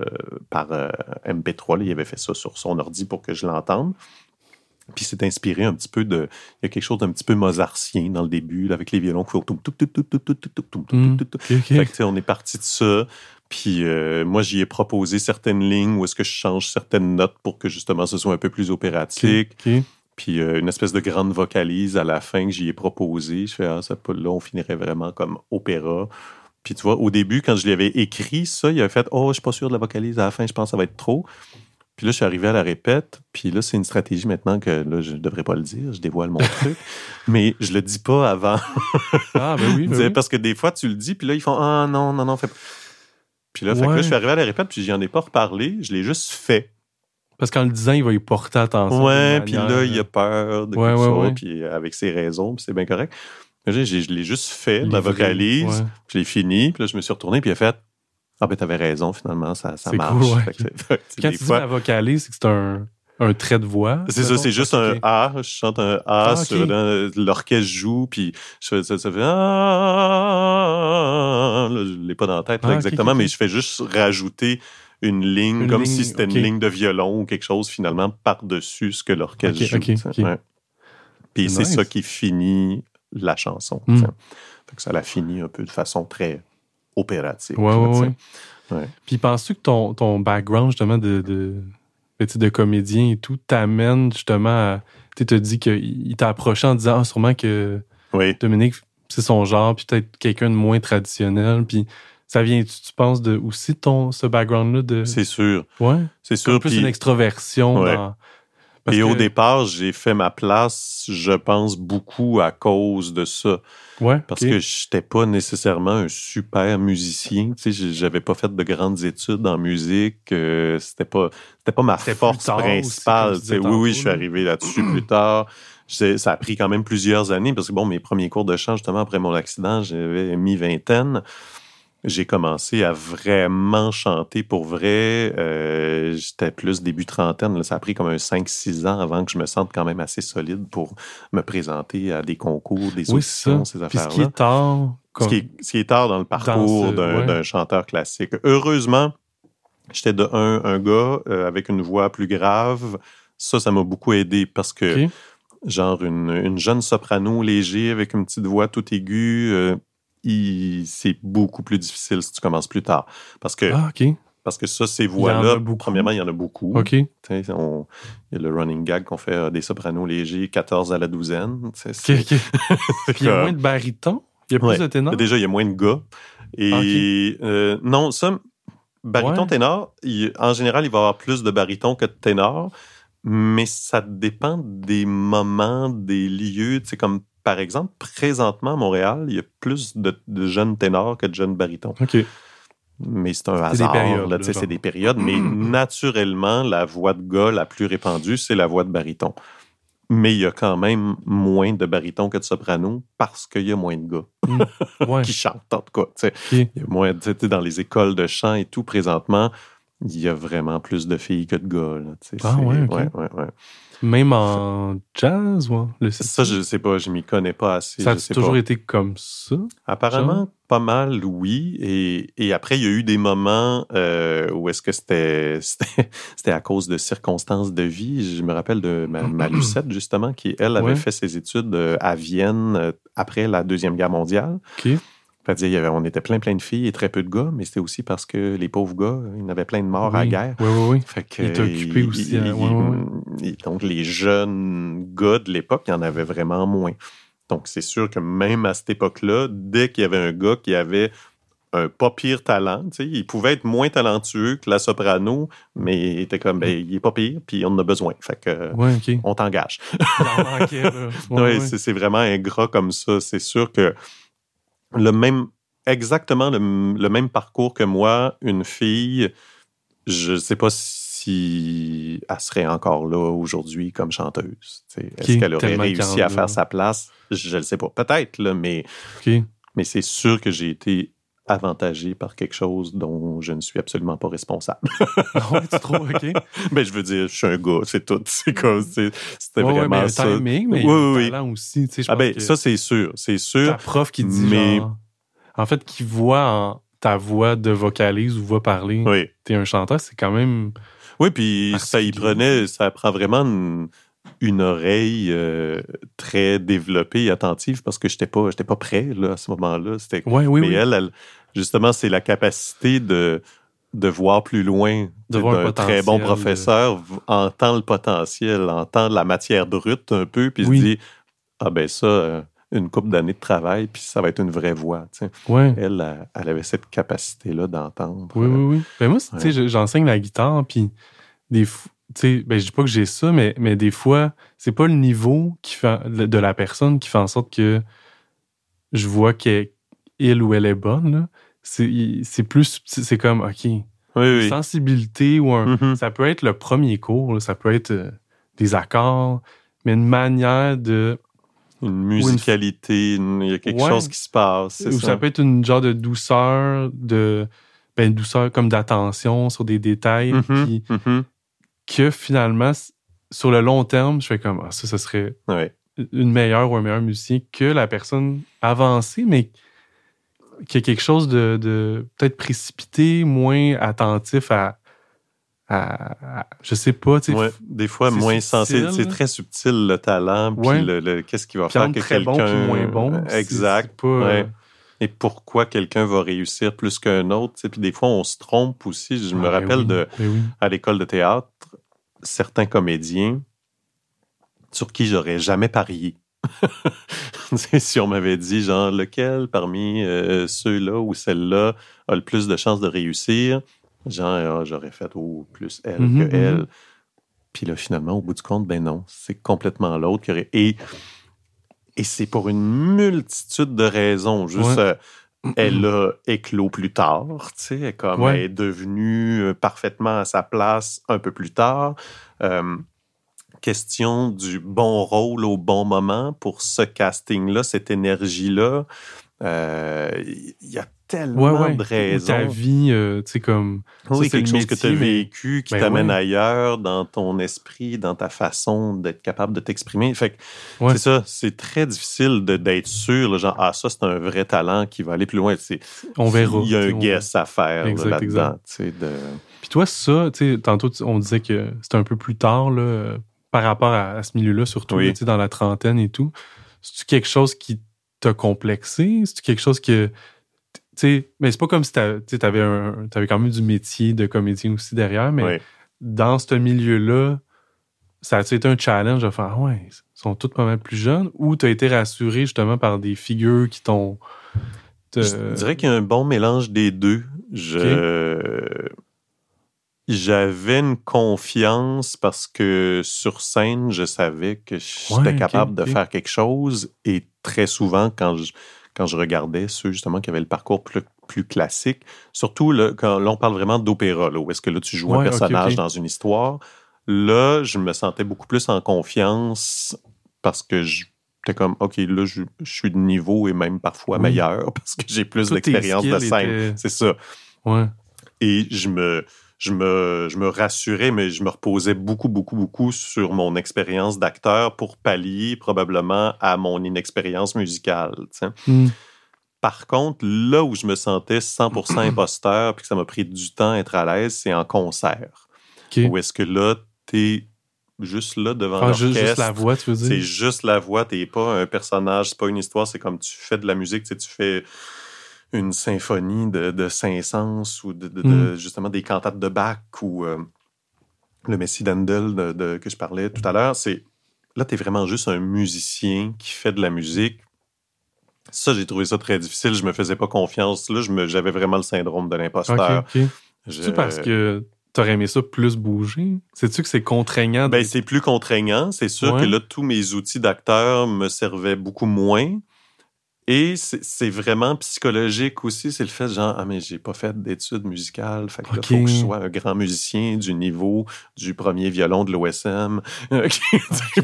par euh, MP3. il avait fait ça sur son ordi pour que je l'entende. Puis c'est inspiré un petit peu de. Il y a quelque chose d'un petit peu mozartien dans le début, avec les violons qui on est parti de ça. Puis moi, j'y ai proposé certaines lignes où est-ce que je change certaines notes pour que justement ce soit un peu plus opératique. Puis euh, une espèce de grande vocalise à la fin que j'y ai proposé. Je fais, ah, ça, là, on finirait vraiment comme opéra. Puis tu vois, au début, quand je lui avais écrit ça, il avait fait, oh, je suis pas sûr de la vocalise à la fin, je pense que ça va être trop. Puis là, je suis arrivé à la répète. Puis là, c'est une stratégie maintenant que là, je ne devrais pas le dire. Je dévoile mon [laughs] truc. mais je le dis pas avant. ah, ben oui, ben [laughs] Parce que des fois, tu le dis, puis là, ils font Ah non, non, non, fais pas. Puis là, fait que là, je suis arrivé à la répète, puis j'en ai pas reparlé. Je l'ai juste fait. Parce qu'en le disant, il va y porter attention. Ouais, puis là, il a peur de quelque chose, puis avec ses raisons, puis c'est bien correct. Mais je, je l'ai juste fait, la vocalise, je l'ai fini, puis là, je me suis retourné, puis il a fait Ah, ben, t'avais raison, finalement, ça, ça marche. Cool, [laughs] Quand tu dis la vocalise, c'est que c'est un, un trait de voix. C'est ça, c'est juste un A. Je chante un A ah, sur l'orchestre joue, puis je fais, ça, ça fait Ah. Là, je l'ai pas dans la tête ah, exactement, mais je fais juste rajouter une ligne, comme si c'était une ligne de violon ou quelque chose finalement par-dessus ce que l'orchestre joue. Puis c'est ça qui finit la chanson. Hmm. ça la finit un peu de façon très opératique. Ouais, ouais, ouais. Puis penses-tu que ton, ton background justement de, de, de comédien et tout t'amène justement à. Tu te dis qu'il t'a approché en disant ah, sûrement que Dominique, c'est son genre, puis peut-être quelqu'un de moins traditionnel. Puis ça vient, tu, tu penses, de, aussi ton, ce background-là de. C'est sûr. Ouais. C'est sûr. plus une extroversion. Et au départ, j'ai fait ma place, je pense, beaucoup à cause de ça. Ouais. Parce que je n'étais pas nécessairement un super musicien. Tu sais, j'avais pas fait de grandes études en musique. Euh, c'était pas, c'était pas ma force principale. oui, oui, je suis arrivé là-dessus plus tard. Ça a pris quand même plusieurs années parce que bon, mes premiers cours de chant, justement, après mon accident, j'avais mi-vingtaine j'ai commencé à vraiment chanter pour vrai. Euh, j'étais plus début trentaine. ça a pris comme un 5-6 ans avant que je me sente quand même assez solide pour me présenter à des concours, des auditions, ces affaires-là. Ce qui est tard. Ce, qui est, tard dans le parcours d'un chanteur classique. Heureusement, j'étais de un, un gars euh, avec une voix plus grave. Ça, ça m'a beaucoup aidé parce que, genre, une, jeune soprano léger avec une petite voix toute aiguë, euh, c'est beaucoup plus difficile si tu commences plus tard. Parce que, ah, parce que ça, ces voix-là, premièrement, il y en a beaucoup. OK. il y a le running gag qu'on fait euh, des sopranos légers, 14 à la douzaine. [laughs] il y a moins de baryton. Il y a plus de ténors. Déjà, il y a moins de gars. Et ah, euh, non, ça, baryton, ténor, en général, il va y avoir plus de baryton que de ténor. Mais ça dépend des moments, des lieux. Tu sais, comme par exemple, présentement à Montréal, il y a plus de, jeunes ténors que de jeunes barytons. OK. Mais c'est un hasard. C'est des périodes. mais [clears throat] naturellement, la voix de gars la plus répandue, c'est la voix de baryton. Mais il y a quand même moins de barytons que de sopranos parce qu'il y a moins de gars mm. [laughs] qui chantent, en tout cas. Il y a moins, dans les écoles de chant et tout, présentement, il y a vraiment plus de filles que de gars. Là, Ah ouais, ouais, ouais. Même en jazz, ouais. Le Ça, je sais pas, je m'y connais pas assez. Ça a toujours pas. été comme ça? Apparemment, pas mal, oui. Et, et après, il y a eu des moments euh, où est-ce que c'était [laughs] c'était à cause de circonstances de vie. Je me rappelle de ma, ma [clears throat] Lucette, justement, qui, elle, avait Ouais. fait ses études euh, à Vienne euh, après la Deuxième Guerre mondiale. Fait dire, il y avait, on était plein, plein de filles et très peu de gars, mais c'était aussi parce que les pauvres gars, il y en avait plein de morts à la guerre. Oui, oui, oui. Fait que, Il était occupé il- aussi, il- hein, ouais, il- donc, les jeunes gars de l'époque, il y en avait vraiment moins. Donc, c'est sûr que même à cette époque-là, dès qu'il y avait un gars qui avait un pas pire talent, il pouvait être moins talentueux que la soprano, mais il était comme, ben, il est pas pire, puis on en a besoin. Fait que, Ouais, on t'engage. Là. [laughs] Ouais, c'est vraiment ingrat comme ça. C'est sûr que le même, exactement le, le même parcours que moi, une fille, je sais pas si elle serait encore là aujourd'hui comme chanteuse. Est-ce qu'elle aurait réussi à faire sa place? Je ne sais pas. Peut-être, mais, mais c'est sûr que j'ai été avantagé par quelque chose dont je ne suis absolument pas responsable. Ah ouais, tu trouves? OK. mais [laughs] je veux dire, je suis un gars, c'est tout. C'est comme, c'est- c'était Ouais, ouais, vraiment mais le ça. timing, mais Oui, oui, aussi. Tu sais, je Ah pense ben, que ça, c'est sûr. C'est sûr. ta prof qui dit mais- genre... En fait, qui voit en ta voix de vocalise ou voix parler, Oui. t'es un chanteur, c'est quand même... Oui, puis ça y prenait, ça prend vraiment une, une oreille euh, très développée et attentive parce que j'étais pas, j'étais pas prêt là, à ce moment-là. C'était, Ouais, oui, mais oui. elle, elle, justement, c'est la capacité de, de voir plus loin. De voir un très bon de- professeur entend le potentiel, entend la matière brute un peu, puis Oui. se dit ah ben ça, euh, une couple d'années de travail, puis ça va être une vraie voix. Ouais. Elle, elle, avait cette capacité-là d'entendre. Oui, oui, oui. Ben moi, Ouais. je- j'enseigne la guitare, puis des fois, tu sais, ben je dis pas que j'ai ça, mais, mais des fois, c'est pas le niveau qui fait, de la personne qui fait en sorte que je vois qu'elle il ou elle est bonne. C'est plus, c'est comme, OK, Oui, oui. sensibilité ou un... Mhm. Ça peut être le premier cours, là, ça peut être euh, des accords, mais une manière de... Une musicalité, une- il y a quelque Ouais. chose qui se passe. Ou ça. peut être une genre de douceur, de... Ben, une douceur comme d'attention sur des détails, Mhm, puis mhm. Que finalement, sur le long terme, je fais comme ah, ça, ça serait Ouais. une meilleure ou un meilleur musicien que la personne avancée, mais qui a quelque chose de, de peut-être précipité, moins attentif à, à, à- je sais pas, tu sais. Ouais, des fois moins sensé. C'est très subtil le talent, puis Ouais. le, le- qu'est-ce qui va Puis faire que très bon quelqu'un. puis moins bon. c'est- Exact. c'est pas, euh, Et pourquoi quelqu'un va réussir plus qu'un autre. tu sais. Puis des fois, on se trompe aussi. Je me ah, ben rappelle oui, de ben oui. à l'école de théâtre, certains comédiens sur qui j'aurais jamais parié. [laughs] Si on m'avait dit, genre, lequel parmi euh, ceux-là ou celle-là a le plus de chances de réussir, genre, ah, j'aurais fait au plus elle Mhm, que elle. mhm. Puis là, finalement, au bout du compte, ben non, c'est complètement l'autre qui aurait. Et, et c'est pour une multitude de raisons. Juste, Ouais. euh, elle a éclos plus tard, tu sais, elle est comme Ouais. elle est devenue euh, parfaitement à sa place un peu plus tard. Euh, question du bon rôle au bon moment pour ce casting-là, cette énergie-là. Euh, Il y a tellement Ouais, ouais. de Ou raisons. Ta vie, euh, tu sais, comme. Oui, c'est quelque chose que tu as vécu, qui Ben t'amène ouais. ailleurs dans ton esprit, dans ta façon d'être capable de t'exprimer. Fait que c'est ça, c'est très difficile de- d'être sûr, là, genre, ah, ça, c'est un vrai talent qui va aller plus loin. C'est- On verra. Il y a un guess à faire là-dedans. de... Puis toi, ça, tu sais, tantôt, on disait que c'était un peu plus tard, là, euh, par rapport à, à ce milieu-là, surtout, Oui. tu sais, dans la trentaine et tout. C'est-tu quelque chose qui t'a complexé? C'est-tu quelque chose que. Tu sais, mais c'est pas comme si tu un- t'avais quand même du métier de comédien aussi derrière, mais Oui. dans ce milieu-là, ça a-tu été un challenge de faire, ah ouais, ils sont tous pas mal plus jeunes, ou t'as été rassuré justement par des figures qui t'ont. Je dirais qu'il y a un bon mélange des deux. Je... J'avais une confiance parce que sur scène, je savais que j'étais Ouais, capable de faire quelque chose. Et très souvent, quand je, quand je regardais ceux justement qui avaient le parcours plus, plus classique, surtout là, quand là, on parle vraiment d'opéra, là, où est-ce que là, tu joues un Ouais, personnage dans une histoire, là, je me sentais beaucoup plus en confiance parce que je J'étais comme, OK, là, je, je suis de niveau et même parfois Oui. meilleur [laughs] parce que j'ai plus d'expérience de scène. C'est ça. Ouais. Et je me, je me, je me rassurais, mais je me reposais beaucoup, beaucoup, beaucoup sur mon expérience d'acteur pour pallier probablement à mon inexpérience musicale. Mm. Par contre, là où je me sentais 100% [clears throat] imposteur, puis que ça m'a pris du temps à être à l'aise, c'est en concert. Où est-ce que là, t'es juste là devant ah, l'orchestre. juste la voix, tu veux dire? C'est juste la voix, t'es pas un personnage, c'est pas une histoire, c'est comme tu fais de la musique, tu fais une symphonie de, de Saint-Saëns ou de, mm. justement des cantates de Bach ou euh, le Messie d'Handel de, que je parlais tout à l'heure. C'est là, tu es vraiment juste un musicien qui fait de la musique. Ça, j'ai trouvé ça très difficile. Je me faisais pas confiance. Là, j'avais vraiment le syndrome de l'imposteur. C'est parce que tu aurais aimé ça plus bouger? Sais-tu que c'est contraignant? Ben, c'est plus contraignant. C'est sûr que là, tous mes outils d'acteur me servaient beaucoup moins. Et c'est vraiment psychologique aussi, c'est le fait genre, ah, mais j'ai pas fait d'études musicales, fait que faut que je sois un grand musicien du niveau du premier violon de l'OSM. [laughs]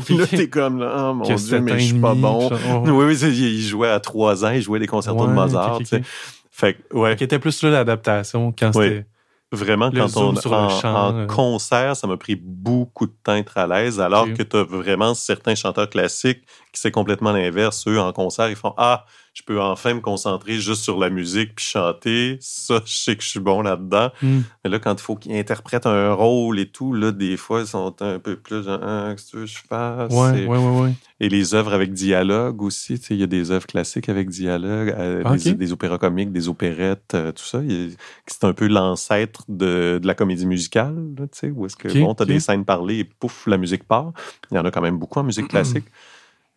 Puis là, t'es comme, là, oh, mon Dieu, mais je suis pas bon. Oui, oui, il jouait à trois ans, il jouait des concertos de Mozart. Fait que, ouais. Qui était plus là l'adaptation quand c'était Vraiment, quand on en, en euh. concert, ça m'a pris beaucoup de temps d'être à l'aise, alors que tu as vraiment certains chanteurs classiques c'est complètement l'inverse. Eux, en concert, ils font Ah, je peux enfin me concentrer juste sur la musique puis chanter. Ça, je sais que je suis bon là-dedans. Hmm. Mais là, quand il faut qu'ils interprètent un rôle et tout, là, des fois, ils sont un peu plus genre, ah, qu'est-ce que je fasse? Ouais, ouais, ouais, Et les œuvres avec dialogue aussi, tu sais, il y a des œuvres classiques avec dialogue, euh, des, opéras comiques, des opérettes, euh, tout ça. C'est un peu l'ancêtre de, de, la comédie musicale, tu sais, où est-ce que, bon, t'as des scènes parlées et pouf, la musique part. Il y en a quand même beaucoup en musique [clears throat] classique.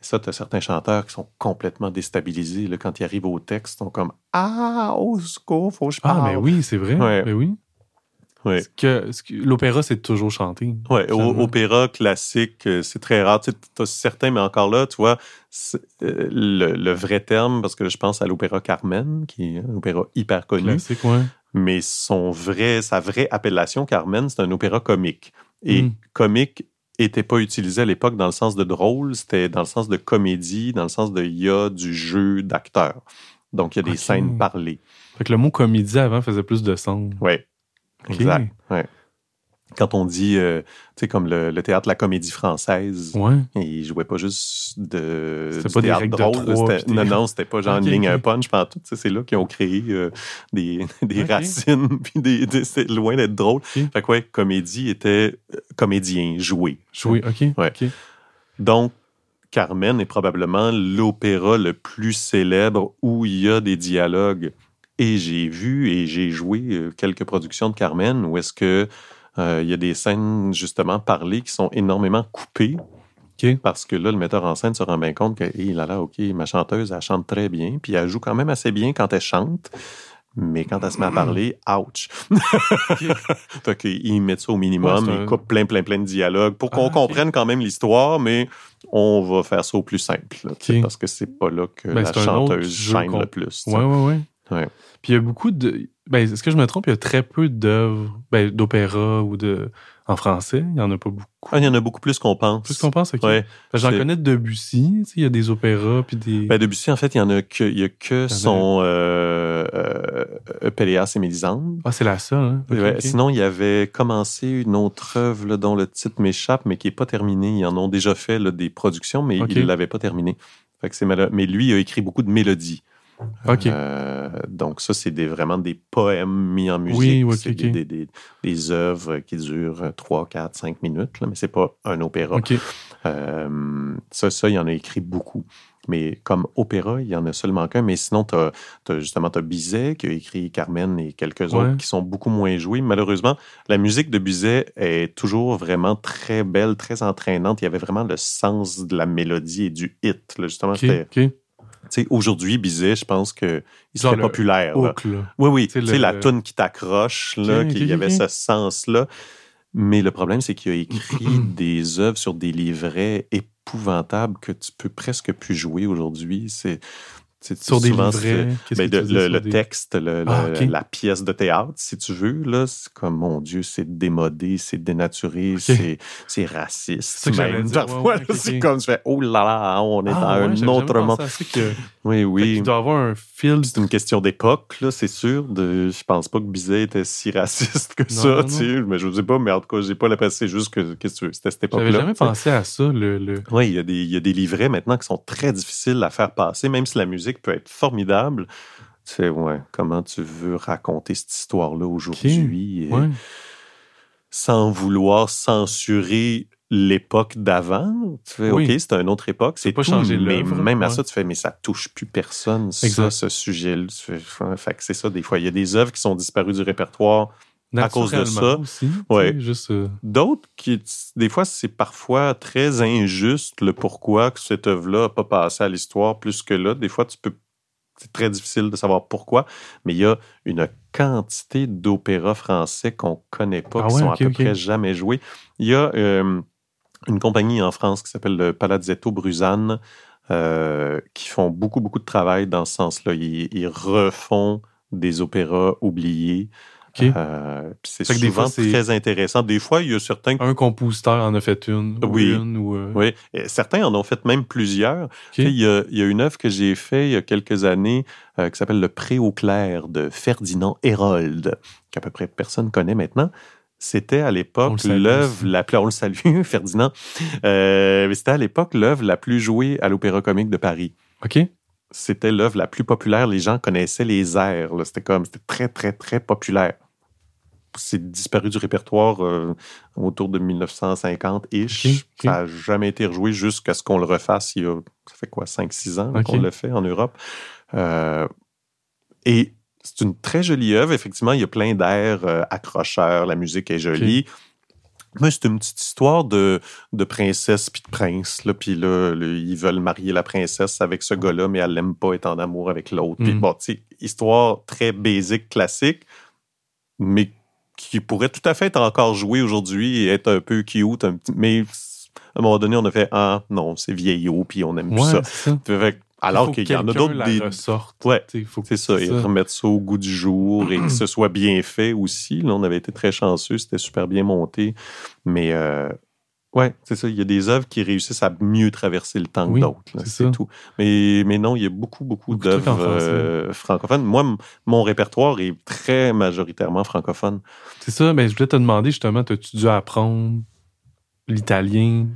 Ça, tu as certains chanteurs qui sont complètement déstabilisés. Là, quand ils arrivent au texte, ils sont comme Ah, au secours, faut que je parle. Ah, mais oui, c'est vrai. Mais oui. Ouais. Que, l'opéra, c'est toujours chanté. Oui, opéra classique, euh, c'est très rare. Tu as certains, mais encore là, tu vois, euh, le, vrai terme, parce que je pense à l'opéra Carmen, qui est un opéra hyper connu. Classique, ouais. Mais son vrai, sa vraie appellation, Carmen, c'est un opéra comique. Et hmm. comique était pas utilisé à l'époque dans le sens de drôle, c'était dans le sens de comédie, dans le sens de il y a du jeu d'acteur. Donc il y a des scènes parlées. Fait que le mot comédie avant faisait plus de sens. Oui. Exact. Ouais quand on dit, euh, tu sais, comme le, théâtre La Comédie Française, ouais. il jouait pas juste de du pas théâtre drôle. non, non, c'était pas genre une [laughs] ligne un punch. C'est là qu'ils ont créé euh, des, [laughs] des racines, [laughs] puis des, c'est loin d'être drôle. Fait que ouais, comédie était euh, comédien, joué. Joué, OK. Ouais. Donc, Carmen est probablement l'opéra le plus célèbre où il y a des dialogues. Et j'ai vu et j'ai joué quelques productions de Carmen où est-ce que il y a des scènes, justement, parlées qui sont énormément coupées. Parce que là, le metteur en scène se rend bien compte que, hey, là, là, OK, ma chanteuse, elle chante très bien, puis elle joue quand même assez bien quand elle chante. Mais quand elle se met à parler, [clears throat] ouch! [laughs] fait qu'ils mettent ça au minimum, ils coupent plein, plein, plein de dialogues pour qu'on ah, comprenne quand même l'histoire, mais on va faire ça au plus simple. parce que c'est pas là que ben, la chanteuse chaîne le plus. Oui, oui, oui. Puis il y a beaucoup de. Ben, est-ce que je me trompe? Il y a très peu d'œuvres, ben, d'opéra ou de. En français, il n'y en a pas beaucoup. Ah, il y en a beaucoup plus qu'on pense. Plus qu'on pense, OK. Ouais, J'en connais de Debussy, il y a des opéras, puis des... Ben, Debussy, en fait, il y en a que, il y a que son euh, euh, Péléas et Mélisande. Ah, c'est la seule, hein? Sinon, il y avait commencé une autre œuvre dont le titre m'échappe, mais qui n'est pas terminée. Ils en ont déjà fait des productions, mais il ne l'avait pas terminée. Fait que c'est Mais lui, il a écrit beaucoup de mélodies. OK. Euh, donc, ça, c'est des, vraiment des poèmes mis en musique. Oui, c'est des, des, des, œuvres qui durent 3, 4, 5 minutes, là, mais c'est pas un opéra. Euh, ça, ça, il en a écrit beaucoup. Mais comme opéra, il y en a seulement qu'un. Mais sinon, tu as, justement as Bizet qui a écrit Carmen et quelques autres qui sont beaucoup moins joués. Malheureusement, la musique de Bizet est toujours vraiment très belle, très entraînante. Il y avait vraiment le sens de la mélodie et du hit. justement, c'était Aujourd'hui, Bizet, je pense qu'il serait populaire. Oui, oui. C'est la toune qui t'accroche, là, qu'il y avait ce sens-là. Mais le problème, c'est qu'il a écrit [clears throat] des œuvres sur des livrets épouvantables que tu peux presque plus jouer aujourd'hui. C'est sur des livrets, ben, le, texte, ah, la pièce de théâtre, si tu veux, là, c'est comme, mon Dieu, c'est démodé, c'est dénaturé, c'est raciste. C'est. Parfois, [laughs] c'est comme, je fais, oh là là, on est ah, dans un autre monde. Oui, oui. Il doit avoir un fil. C'est une question d'époque, là, c'est sûr. De... Je pense pas que Bizet était si raciste que Non, ça, non, tu sais. Mais je sais pas, mais en tout cas, j'ai pas l'impression. C'est juste que, qu'est-ce que tu veux, c'était cette époque-là. J'avais jamais pensé à ça. Le, le... Oui, il y, a des- il y a des livrets maintenant qui sont très difficiles à faire passer, même si la musique peut être formidable. Tu sais, ouais, comment tu veux raconter cette histoire-là aujourd'hui Ouais. sans vouloir censurer l'époque d'avant? Tu fais, Oui. OK, c'est une autre époque, c'est pas tout, changer mais même à ça, tu fais, mais ça touche plus personne, ça, ce sujet-là. Fait que c'est ça, des fois. Il y a des œuvres qui sont disparues du répertoire à cause de ça. Aussi, Ouais. Juste, euh, D'autres qui, des fois, c'est parfois très injuste le pourquoi que cette œuvre-là n'a pas passé à l'histoire plus que là. Des fois, tu peux, c'est très difficile de savoir pourquoi, mais il y a une quantité d'opéras français qu'on connaît pas, Ah qui ouais, sont à peu près jamais joués. Il y a euh, une compagnie en France qui s'appelle le Palazzetto Bruzane, euh, qui font beaucoup, beaucoup de travail dans ce sens-là. Ils, ils refont des opéras oubliés. Euh, c'est des souvent fois, très intéressant. Des fois, il y a certains un compositeur en a fait une. ou Oui. une, ou, euh, Oui, et certains en ont fait même plusieurs. Il, y a, il y a une œuvre que j'ai faite il y a quelques années qui s'appelle Le Pré au clair de Ferdinand Hérold, qu'à peu près personne connaît maintenant. C'était à l'époque l'œuvre la plus... On le salue, [laughs] Ferdinand. Euh, mais c'était à l'époque l'œuvre la plus jouée à l'Opéra Comique de Paris. OK. C'était l'œuvre la plus populaire. Les gens connaissaient les airs. C'était comme... C'était très, très, très populaire. C'est disparu du répertoire euh, autour de 1950-ish. Ok, ok. Ça n'a jamais été rejoué jusqu'à ce qu'on le refasse il y a, ça fait quoi, 5-6 ans qu'on le fait en Europe. Euh, et c'est une très jolie œuvre. Effectivement, il y a plein d'airs euh, accrocheurs. La musique est jolie. Mais c'est une petite histoire de, de princesse puis de prince. Là, puis là, le- ils veulent marier la princesse avec ce gars-là, mais elle l'aime pas, est en amour avec l'autre. Puis Mm. bon, tu histoire très basique, classique, mais qui pourrait tout à fait être encore jouée aujourd'hui et être un peu cute. un petit- mais à un moment donné, on a fait Ah non, c'est vieillot, puis on aime plus ça. Fait alors qu'il y en a d'autres des. Ouais. C'est ça, et remettre ça au goût du jour et que ce [clears throat] soit bien fait aussi. Là, on avait été très chanceux, c'était super bien monté. Mais euh, ouais, c'est ça, il y a des œuvres qui réussissent à mieux traverser le temps Oui, que d'autres. c'est tout. Mais, mais non, il y a beaucoup, beaucoup, d'œuvres euh, francophones. Moi, mon répertoire est très majoritairement francophone. C'est ça, mais je voulais te demander justement, as-tu dû apprendre l'italien?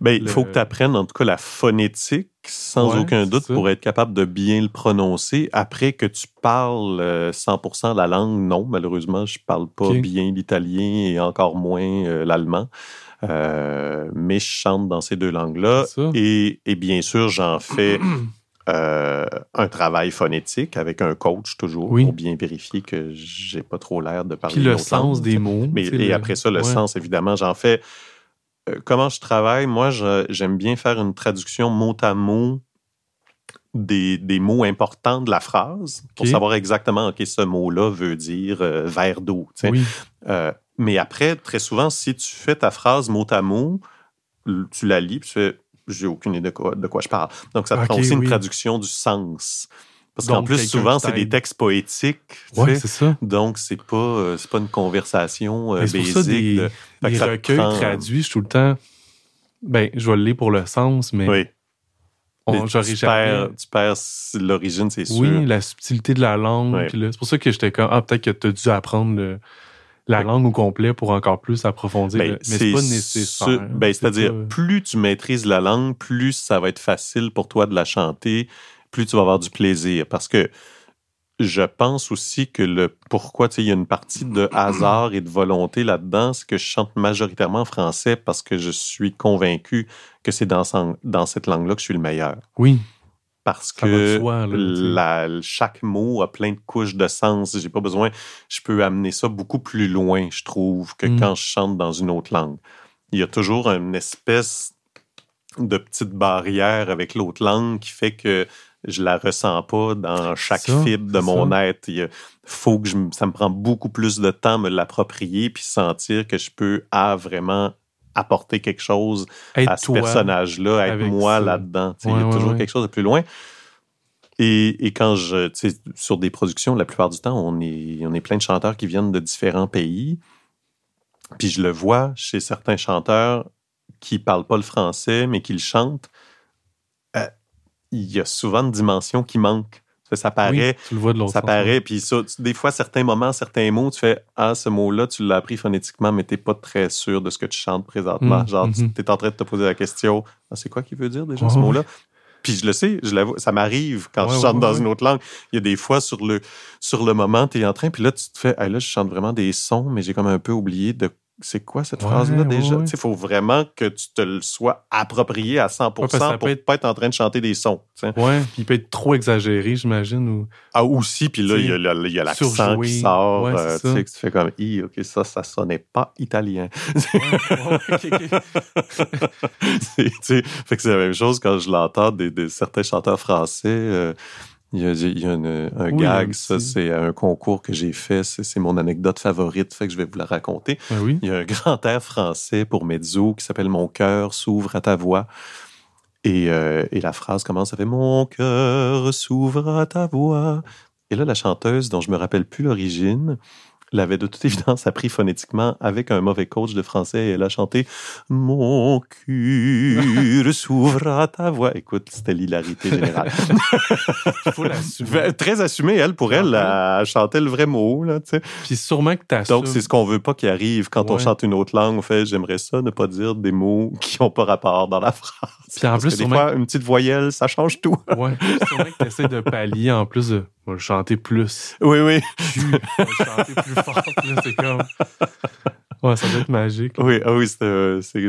Ben, il Le- faut que tu apprennes en tout cas la phonétique, sans Ouais, aucun doute, pour être capable de bien le prononcer. Après que tu parles euh, 100% la langue, non, malheureusement, je parle pas bien l'italien et encore moins euh, l'allemand. Euh, mais je chante dans ces deux langues-là. Et, et bien sûr, j'en fais [clears throat] euh, un travail phonétique avec un coach toujours Oui. pour bien vérifier que j'ai pas trop l'air de parler Puis le sens langue. des mots. Mais, et le- après ça, le ouais. sens, évidemment, j'en fais. Euh, comment je travaille? Moi, j'aime bien faire une traduction mot à mot des, des mots importants de la phrase pour savoir exactement, OK, ce mot-là veut dire euh, verre d'eau. Oui, Euh, mais après, très souvent, si tu fais ta phrase mot à mot, tu la lis, puis tu fais, j'ai aucune idée de quoi, de quoi je parle. Donc, ça te prend aussi oui. une traduction du sens. Parce qu'en plus, souvent, c'est des textes poétiques. sais. c'est ça. Donc, c'est pas, euh, pas une conversation euh, pour basique. ça des, de- fait des ça recueils prend- traduits, je suis tout le temps. Ben, je vais le lire pour le sens, mais Oui. on- tu, jamais. perds, tu perds l'origine, c'est sûr. Oui, la subtilité de la langue. Ouais. C'est pour ça que j'étais comme, ah, peut-être que tu as dû apprendre le- la Ouais. langue au complet pour encore plus approfondir. Ben, le- mais c'est pas nécessaire. ben, C'est C'est-à-dire, pas- plus tu maîtrises la langue, plus ça va être facile pour toi de la chanter, plus tu vas avoir du plaisir. Parce que je pense aussi que le pourquoi, tu sais, il y a une partie de hasard et de volonté là-dedans, c'est que je chante majoritairement en français parce que je suis convaincu que c'est dans, dans cette langue-là que je suis le meilleur. Oui, Parce Ça que soi, là, tu sais. la- chaque mot a plein de couches de sens. J'ai pas besoin. Je peux amener ça beaucoup plus loin, je trouve, que Mm. quand je chante dans une autre langue. Il y a toujours une espèce de petite barrière avec l'autre langue qui fait que je la ressens pas dans chaque Ça, fibre de mon ça. être. Il faut que je, ça me prend beaucoup plus de temps me l'approprier puis sentir que je peux ah, vraiment apporter quelque chose être à ce personnage-là, être moi là-dedans. Il y a ouais, toujours ouais. quelque chose de plus loin. Et, et quand je, tu sais, sur des productions, la plupart du temps, on est, on est plein de chanteurs qui viennent de différents pays. Puis je le vois chez certains chanteurs qui parlent pas le français, mais qui le chantent. Il y a souvent une dimension qui manque. Ça paraît, tu le vois de l'autre ça paraît, puis ça, des fois, certains moments, certains mots, tu fais Ah, ce mot-là, tu l'as appris phonétiquement, mais t'es pas très sûr de ce que tu chantes présentement. Mm, Genre, tu mhm. es en train de te poser la question Ah, c'est quoi qu'il veut dire déjà ce mot-là? Puis je le sais, je l'avoue, ça m'arrive quand Ouais, je chante ouais, dans ouais. une autre langue. Il y a des fois sur le, sur le moment, tu es en train, puis là, tu te fais Ah, là, je chante vraiment des sons, mais j'ai comme un peu oublié de c'est quoi cette Ouais, phrase-là ouais, déjà? ouais. Il faut vraiment que tu te le sois approprié à 100 parce que ça pour peut être- pas être en train de chanter des sons. Ouais, puis il peut être trop exagéré, j'imagine. Ou... Ah, aussi, puis là, il y a, l'accent qui sort. Ouais, euh, tu sais, que tu fais comme, Hi, OK, ça, ça sonnait pas italien. Ouais, ok, ok. [laughs] C'est- tu sais, fait que c'est la même chose quand je l'entends des, des- certains chanteurs français. euh, il y a, il y a une- un Oui, gag, ça, c'est un concours que j'ai fait. C'est c'est mon anecdote favorite, fait que je vais vous la raconter. Ben oui. Il y a un [laughs] grand air français pour mezzo qui s'appelle Mon cœur s'ouvre à ta voix. Et, euh, et la phrase commence avec Mon cœur s'ouvre à ta voix. Et là, la chanteuse, dont je me rappelle plus l'origine, l'avait de toute évidence appris phonétiquement avec un mauvais coach de français et elle a chanté Mon cœur s'ouvre ta voix. Écoute, c'était l'hilarité générale. [laughs] Faut l'assumer. Très assumée, elle, pour elle, elle chantait le vrai mot. Là. Puis sûrement que t'assumes. Donc, c'est ce qu'on veut pas qu'il arrive quand on chante une autre langue. On fait, j'aimerais ça ne pas dire des mots qui n'ont pas rapport dans la phrase. Puis en Parce plus, que des fois, une petite voyelle, ça change tout. Ouais, sûrement que t'essaies de pallier en plus de. On va le chanter plus. Oui, oui. On va le chanter plus fort. C'est comme. Ouais, ça doit être magique. Oui, ah oui, c'est,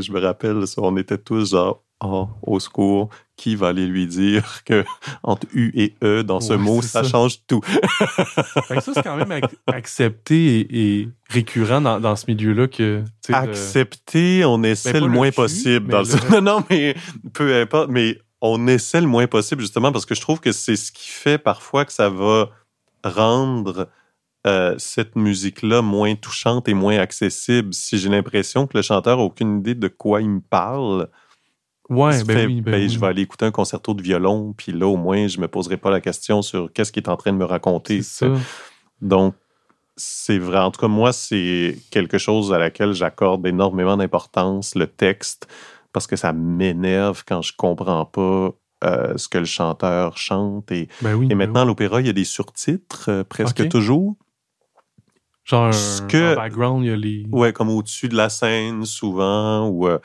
je me rappelle, ça, on était tous genre, oh, au secours, qui va aller lui dire que entre U et E dans ce Ouais, mot, ça, ça. change tout. [laughs] Fait que ça, c'est quand même ac- accepté et, et récurrent dans, dans ce milieu-là que. Accepter, on essaie Ben, le le moins cul, possible. Dans le- le... [laughs] Non, non, mais peu importe, mais on essaie le moins possible justement parce que je trouve que c'est ce qui fait parfois que ça va rendre euh, cette musique-là moins touchante et moins accessible. Si j'ai l'impression que le chanteur n'a aucune idée de quoi il me parle, Ouais, ben fait, oui, ben ben, oui. je vais aller écouter un concerto de violon, puis là, au moins, je me poserai pas la question sur qu'est-ce qu'il est en train de me raconter. Ça. Donc, c'est vrai. En tout cas, moi, c'est quelque chose à laquelle j'accorde énormément d'importance, le texte, parce que ça m'énerve quand je comprends pas euh, ce que le chanteur chante. Et, Ben oui. et ben maintenant, à l'opéra, il y a des surtitres euh, presque toujours. oui. Genre, que- en background, il y a les. Ouais, comme au-dessus de la scène, souvent, ou euh,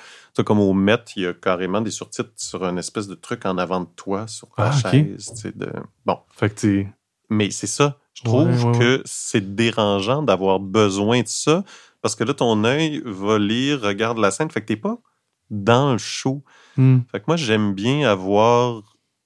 comme au Met, il y a carrément des surtitres sur un espèce de truc en avant de toi, sur ta Ah, chaise. sais, De... Bon, Fait que. Mais c'est ça. Je trouve Ouais, ouais, que c'est dérangeant d'avoir besoin de ça parce que là, ton œil va lire, regarde la scène. Fait que t'es pas dans le show. Hmm. Fait que moi, j'aime bien avoir,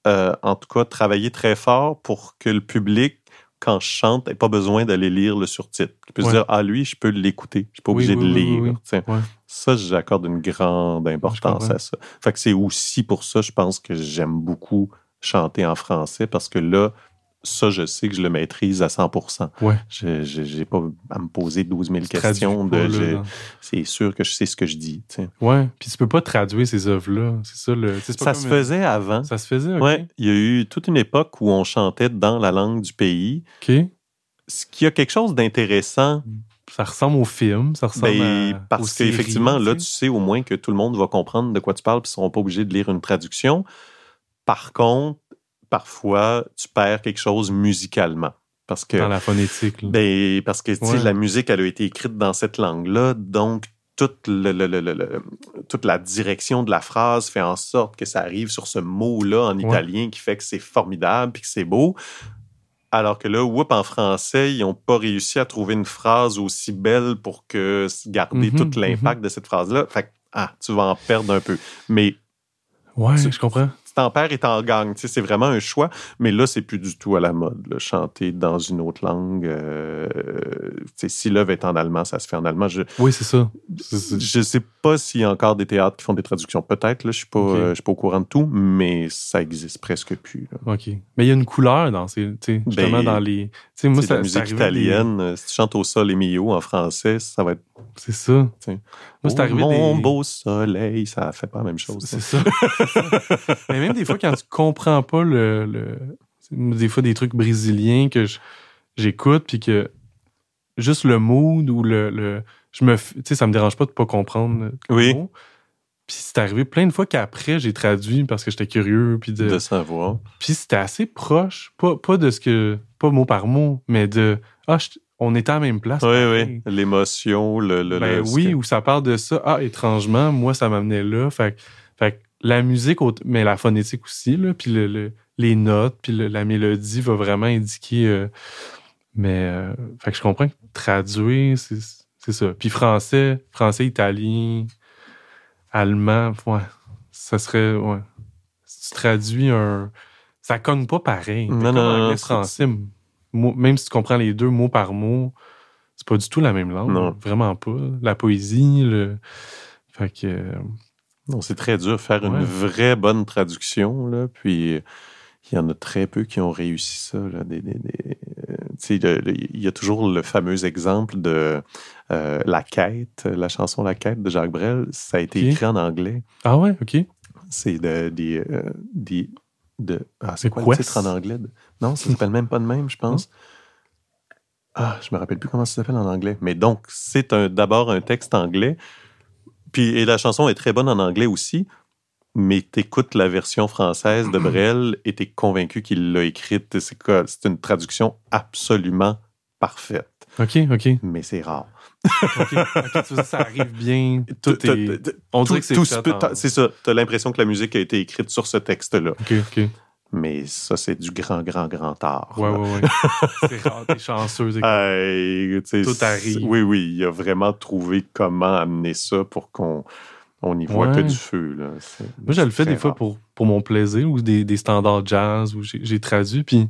euh, en tout cas, travaillé très fort pour que le public, quand je chante, n'ait pas besoin d'aller lire le surtitre. Qu'il puisse Ouais. dire, ah, lui, je peux l'écouter. Je suis pas Oui, obligé oui, de oui, lire. Ouais. Ça, j'accorde une grande importance à ça. Fait que c'est aussi pour ça, je pense que j'aime beaucoup chanter en français parce que là, ça, je sais que je le maîtrise à 100 Ouais. Je n'ai pas à me poser 12 000 Tu traduis questions. c'est sûr que je sais ce que je dis. Ouais. Puis tu peux pas traduire ces œuvres-là. C'est ça le. pas Ça se une- faisait avant. Ça se faisait, ok. Ouais, il y a eu toute une époque où on chantait dans la langue du pays, Ok. ce qui a quelque chose d'intéressant. Ça ressemble au film. Ça ressemble Ben, à. parce qu'effectivement, là, tu sais au moins que tout le monde va comprendre de quoi tu parles, puis ils ne seront pas obligés de lire une traduction. Par contre, parfois, tu perds quelque chose musicalement. Parce que Dans la phonétique. là. Ben, parce que Ouais. la musique, elle a été écrite dans cette langue-là, donc toute, le- le- le- le- le- toute la direction de la phrase fait en sorte que ça arrive sur ce mot-là en Ouais. italien qui fait que c'est formidable puis que c'est beau. Alors que là, whoop, en français, ils n'ont pas réussi à trouver une phrase aussi belle pour que garder Mhm, tout l'impact de cette phrase-là. Fait que, ah, tu vas en perdre un peu. Mais ouais, tu- je comprends. T'en perds et t'en gagnes. Tu sais, c'est vraiment un choix. Mais là, c'est plus du tout à la mode. là. Chanter dans une autre langue. euh, si l'œuvre est en allemand, ça se fait en allemand. Je Oui, c'est ça. C'est- je sais pas s'il y a encore des théâtres qui font des traductions. Peut-être, là, je suis pas, euh, je suis pas au courant de tout, mais ça existe presque plus. là. OK. Mais il y a une couleur dans ces. Justement, Ben, dans les. Tu sais, moi, ça, la musique des- italienne, euh, si tu chantes au sol et mio en français, ça va être C'est ça. Moi, Oh, mon des. beau soleil, ça fait pas la même chose. C'est ça. ça. [laughs] [laughs] Mais même des fois, quand tu comprends pas le. le- des fois, des trucs brésiliens que j'écoute, puis que juste le mood ou le. le je me. Tu sais, ça me dérange pas de pas comprendre. Oui. mot. Puis c'est arrivé plein de fois qu'après, j'ai traduit parce que j'étais curieux. Puis de, de savoir. Puis c'était assez proche, pas, pas de ce que. Pas mot par mot, mais de. Ah, on était à la même place. Oui, oui. L'émotion, le. le, ben oui, où ça parle de ça. Ah, étrangement, moi, ça m'amenait là. Fait, fait la musique, mais la phonétique aussi, là, puis le, les notes, puis la mélodie va vraiment indiquer. Euh, mais. Euh, fait que je comprends que traduire, c'est ça. Puis français, français, italien allemand, ouais, ça serait. Ouais. Si tu traduis un. Ça cogne pas pareil. Non, non, non. français, même si tu comprends les deux mots par mot, c'est pas du tout la même langue. Non. Vraiment pas. La poésie, le. Fait que. Non, c'est très dur faire une vraie bonne traduction, là. Puis il y en a très peu qui ont réussi ça. Là, des, des, il y a toujours le fameux exemple de euh, La Quête, la chanson La Quête de Jacques Brel. Ça a été écrit en anglais. Ah ouais, OK. C'est de, des, euh, de, ah, c'est quoi le titre en anglais? Non, ça s'appelle même pas de même, je pense. [laughs] Ah, je me rappelle plus comment ça s'appelle en anglais. Mais donc, c'est d'abord un texte anglais. Puis, et la chanson est très bonne en anglais aussi mais t'écoutes la version française de [clears throat] Brel et t'es convaincu qu'il l'a écrite. C'est C'est une traduction absolument parfaite. OK, OK. Mais c'est rare. OK, ça arrive bien. [laughs] Tout est... On dirait que c'est C'est ça. T'as l'impression que la musique a été écrite sur ce texte-là. OK, OK. Mais ça, c'est du grand, grand, grand art. Ouais, ouais, ouais. [laughs] c'est rare, t'es chanceux. tout arrive. Oui, oui. Il a vraiment trouvé comment amener ça pour qu'on on n'y voit que du feu. Là. Moi, je le fais des fois pour, pour mon plaisir ou des, des standards jazz où j'ai traduit. Puis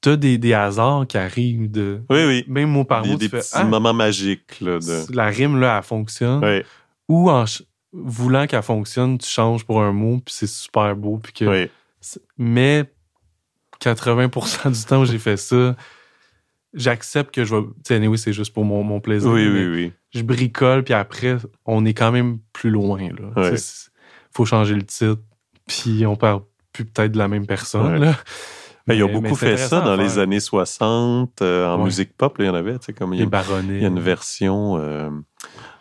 t'as des, des hasards qui arrivent de. Oui, oui. Même mot par mot. Des, des petits ah, moments magiques. Là, de... La rime, là, elle fonctionne. Oui. Ou en voulant qu'elle fonctionne, tu changes pour un mot, puis c'est super beau. Puis que... Oui. Mais 80% du temps où j'ai fait ça, j'accepte que je vais. Tu oui, c'est juste pour mon, mon plaisir. Oui, oui, oui. Je bricole, puis après, on est quand même plus loin. Il faut changer le titre, puis on parle plus peut-être de la même personne. Là. Mais, ils ont beaucoup fait ça dans les années 60 euh, en musique pop. il y en avait, tu sais, comme il y, a, il y a une version. Euh,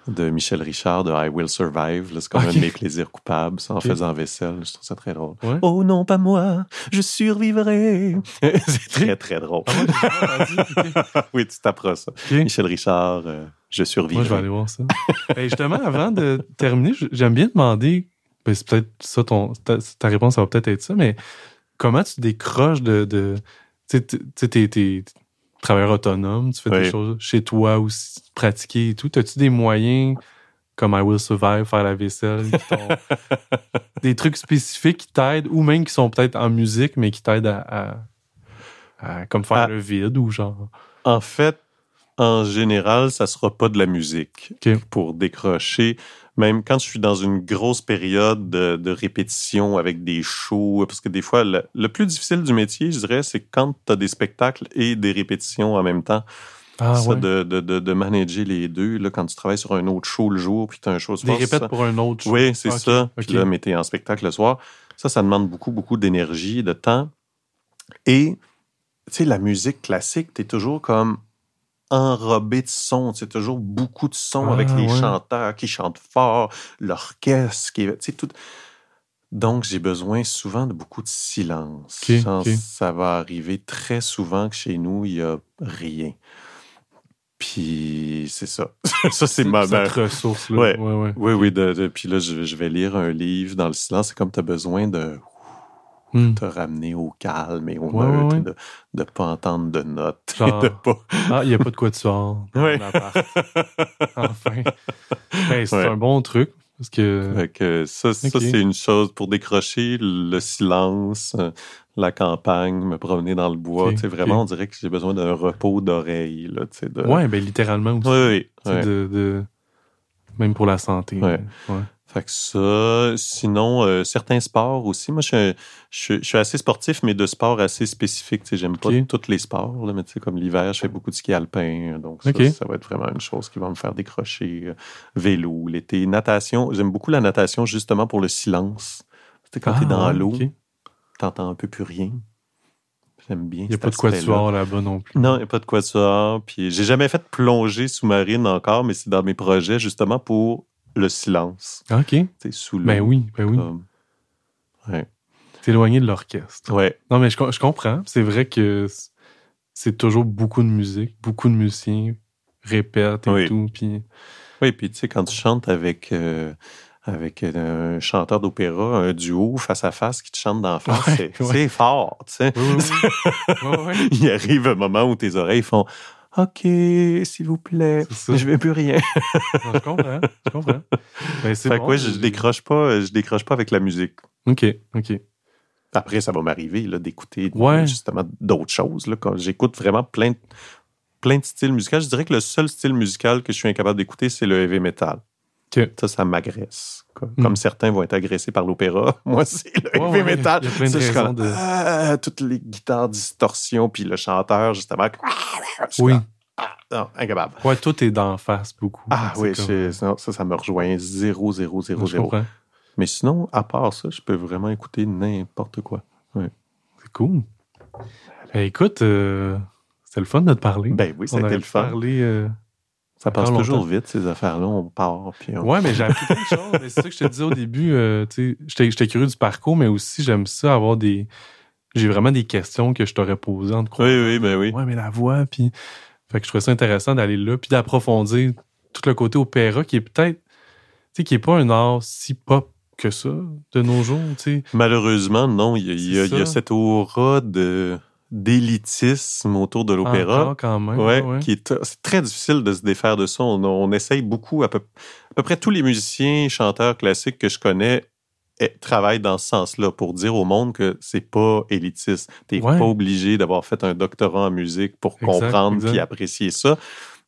de Michel Richard de I Will Survive. C'est comme un de mes plaisirs coupables, en faisant vaisselle. Je trouve ça très drôle. Oh non, pas moi, je survivrai. [laughs] c'est très, très drôle. Ah, [laughs] oui, tu taperas ça. Michel Richard, euh, je survivrai. Moi, je vais aller voir ça. Ben, justement, avant de terminer, j'aime bien demander, ben, c'est peut-être ça, ton, ta, réponse, ça va peut-être être ça, mais comment tu décroches de. de tu sais, t'es travailleur autonome, tu fais des choses chez toi aussi, pratiquer et tout. As-tu des moyens comme I Will Survive, faire la vaisselle, [laughs] des trucs spécifiques qui t'aident ou même qui sont peut-être en musique, mais qui t'aident à, comme faire ah. le vide ou genre? En fait, en général, ça sera pas de la musique pour décrocher même quand je suis dans une grosse période de, répétition avec des shows, parce que des fois, le, plus difficile du métier, je dirais, c'est quand tu as des spectacles et des répétitions en même temps. Ah, ça, de, de, de, manager les deux, là, quand tu travailles sur un autre show le jour, puis tu as un show le soir. Des répètes pour un autre show. Oui, c'est ça. Puis là, mais en spectacle le soir. Ça, ça demande beaucoup, beaucoup d'énergie, de temps. Et, tu sais, la musique classique, tu es toujours comme enrobé de son. C'est toujours beaucoup de son avec ah, les chanteurs qui chantent fort, l'orchestre qui est. Tout... Donc, j'ai besoin souvent de beaucoup de silence. Ça va arriver très souvent que chez nous, il n'y a rien. Puis c'est ça. [laughs] ça, c'est ma ressource. Là. Ouais. Oui, oui. puis là, je, je, vais lire un livre dans le silence. C'est comme tu as besoin de Hmm. te ramener au calme et au neutre, de ne pas entendre de notes. Ah, il n'y a pas de quoi de soir [laughs] enfin. c'est un bon truc. Parce que... ça, ça c'est une chose pour décrocher le silence, euh, la campagne, me promener dans le bois. vraiment, on dirait que j'ai besoin d'un repos d'oreille. De... Oui, ben, littéralement aussi. Oui, oui. De, Même pour la santé. Ouais. Fait que ça, sinon, euh, certains sports aussi. Moi, je, je, suis assez sportif, mais de sports assez spécifiques. J'aime pas tous les sports, là, mais comme l'hiver, je fais beaucoup de ski alpin. Donc, ça, ça, va être vraiment une chose qui va me faire décrocher. Euh, vélo, l'été, natation. J'aime beaucoup la natation justement pour le silence. quand tu es dans ah, l'eau, tu n'entends un peu plus rien. J'aime bien. Il n'y a pas de quatuor là-bas non plus. Non, il n'y a pas de quatuor. Puis j'ai jamais fait de plongée sous-marine encore, mais c'est dans mes projets justement pour le silence. OK. Tu sais, sous. Ben oui, ben oui. comme- Ouais. T'es éloigné de l'orchestre. Ouais. Non, mais je, je comprends. C'est vrai que c'est toujours beaucoup de musique, beaucoup de musiciens répètent et Oui. tout. Puis, Oui, puis tu sais, quand tu chantes avec, euh, avec euh, un chanteur d'opéra, un duo face à face qui te chante d'en face, Ouais, c'est ouais. fort, tu sais. oui, oui. [laughs] Il arrive un moment où tes oreilles font OK, s'il vous plaît, je veux plus rien. Non, je comprends. Je comprends. Ben, Fait bon, que ouais, je, je décroche pas, je décroche pas avec la musique. OK, OK. Après, ça va m'arriver là, d'écouter Ouais. justement d'autres choses. Là, quand j'écoute vraiment plein de, plein de styles musicaux. Je dirais que le seul style musical que je suis incapable d'écouter, c'est le heavy metal. Ça, ça m'agresse. quoi. Mm. Comme certains vont être agressés par l'opéra, [laughs] moi, c'est le Ouais, heavy ouais, metal. y a de Ça, comme, ah, toutes les guitares distorsion, puis le chanteur, justement. Oui. comme, ah, non, incapable. Ouais, toi, t'es d'en face beaucoup. Ah oui, comme- je- non, ça, ça me rejoint 0, 0, 0, Je 0. comprends. Mais sinon, à part ça, je peux vraiment écouter n'importe quoi. C'est cool. Ben, écoute, euh, c'était le fun de te parler. Ben oui, aurait le fun. parler, euh, Ça passe toujours vite, ces affaires-là. On part, puis on... Ouais, mais j'ai [laughs] appris plein de choses. Mais c'est ça que je te disais au début. euh, tu sais, j'étais, curieux du parcours, mais aussi j'aime ça avoir des. J'ai vraiment des questions que je t'aurais posées en te Oui, oui, ben oui. Ouais, mais la voix, puis. Fait que je trouvais ça intéressant d'aller là, puis d'approfondir tout le côté opéra qui est peut-être. Tu sais, qui est pas un art si pop que ça de nos jours, tu sais. Malheureusement, non, il y a, il y a- C'est il y a ça. cette aura de d'élitisme autour de l'opéra. Encore quand même. Ouais, ouais. qui est c'est très difficile de se défaire de ça. On, on essaye beaucoup, à peu, à peu près tous les musiciens, chanteurs classiques que je connais eh, travaillent dans ce sens-là pour dire au monde que c'est pas élitiste. T'es Ouais. pas obligé d'avoir fait un doctorat en musique pour Exact, comprendre puis apprécier ça.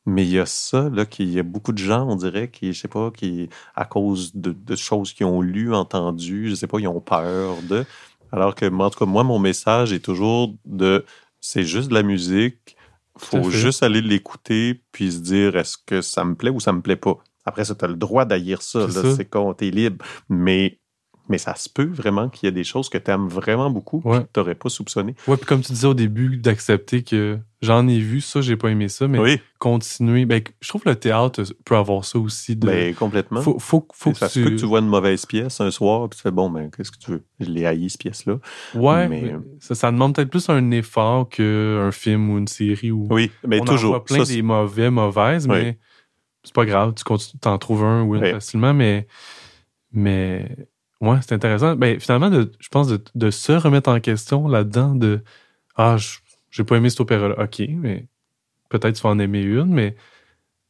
Mais il y a ça, là, qu'il y a beaucoup de gens, on dirait, qui, je sais pas, qui, à cause de, de choses qu'ils ont lues, entendues, je sais pas, ils ont peur de. Alors que, en tout cas, moi, mon message est toujours de, c'est juste de la musique, faut juste aller l'écouter puis se dire est-ce que ça me plaît ou ça me plaît pas? Après ça, tu as le droit d'haïr ça, C'est là, ça. c'est con, t'es libre. Mais, mais ça se peut vraiment qu'il y ait des choses que tu aimes vraiment beaucoup Ouais. que tu n'aurais pas soupçonné. Ouais, puis comme tu disais au début, d'accepter que j'en ai vu, ça, j'ai pas aimé ça, mais oui, continuer. Ben, je trouve que le théâtre peut avoir ça aussi. De... ben, complètement. faut, faut, faut ça que se peut que tu vois une mauvaise pièce un soir puis tu fais bon, ben, qu'est-ce que tu veux? Je l'ai haï, cette pièce-là. Ouais, mais- mais ça, ça demande peut-être plus un effort qu'un film ou une série où Oui, mais on en toujours. voit plein Ça, des mauvais, mauvaises, Oui. mais c'est pas grave, tu t'en trouves un ou une Oui. facilement, mais, mais ouais, c'est intéressant. Ben, finalement, de, je pense de, de se remettre en question là-dedans, de Ah, j'ai pas aimé cet opéra-là. OK, mais peut-être tu vas en aimer une, mais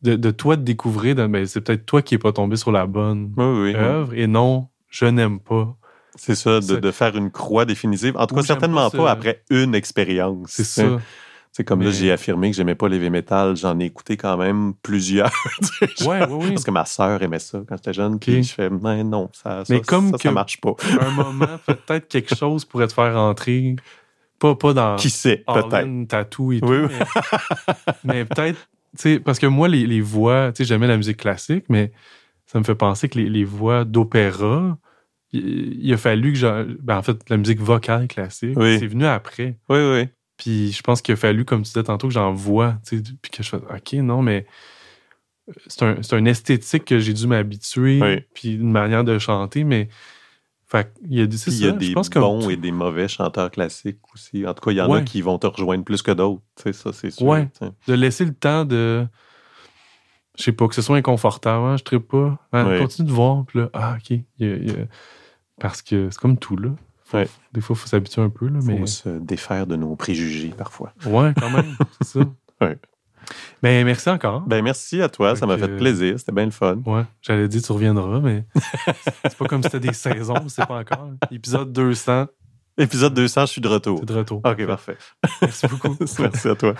de, de toi de découvrir, ben, c'est peut-être toi qui n'es pas tombé sur la bonne Oui, oui, oui. œuvre et non, je n'aime pas. C'est ça, de, faire une croix définitive. En tout Ou cas, certainement pas pas, après une expérience. C'est ça. C'est comme là, j'ai affirmé que j'aimais pas l'heavy metal. J'en ai écouté quand même plusieurs. [laughs] Ouais, ouais, oui. Parce que ma sœur aimait ça quand j'étais jeune. Puis je fais, mais non, ça, ça, Mais comme ça, que- ça marche pas. un moment, [laughs] peut-être quelque chose pourrait te faire rentrer. Pas, pas dans Qui sait, peut-être. in, tattoo et Oui, tout. oui. Mais, mais peut-être, tu sais, parce que moi, les, les voix, tu sais, j'aimais la musique classique, mais ça me fait penser que les, les voix d'opéra, il, il a fallu que j'en- ben, en fait, la musique vocale classique, Oui. c'est venu après. Oui, oui. Puis je pense qu'il a fallu, comme tu disais tantôt, que j'en vois, puis que je fasse, OK, non, mais c'est un, un esthétique que j'ai dû m'habituer, Oui. puis une manière de chanter, mais fait il y a, il y a ça, je des pense bons et des mauvais chanteurs classiques aussi. En tout cas, il y en a qui vont te rejoindre plus que d'autres. Tu sais, ça, c'est sûr. Ouais. de laisser le temps de. Je sais pas, que ce soit inconfortable, hein, je ne pas. Hein, Ouais. Continue de voir, puis là, ah, OK. il y a- il y a- Parce que c'est comme tout, là. Ouais. Des fois, il faut s'habituer un peu, là, Faut mais. se défaire de nos préjugés parfois. Ouais, quand même, [laughs] c'est ça. Ouais. Ben, merci encore. Ben, merci à toi. Fait ça m'a fait plaisir. C'était bien le fun. Ouais, j'allais dire tu reviendras, mais [laughs] c'est pas comme si c'était des saisons, c'est pas encore. Épisode 200, Épisode 200, je suis de retour. c'est de retour. OK, parfait. Merci beaucoup. [laughs] Merci à toi.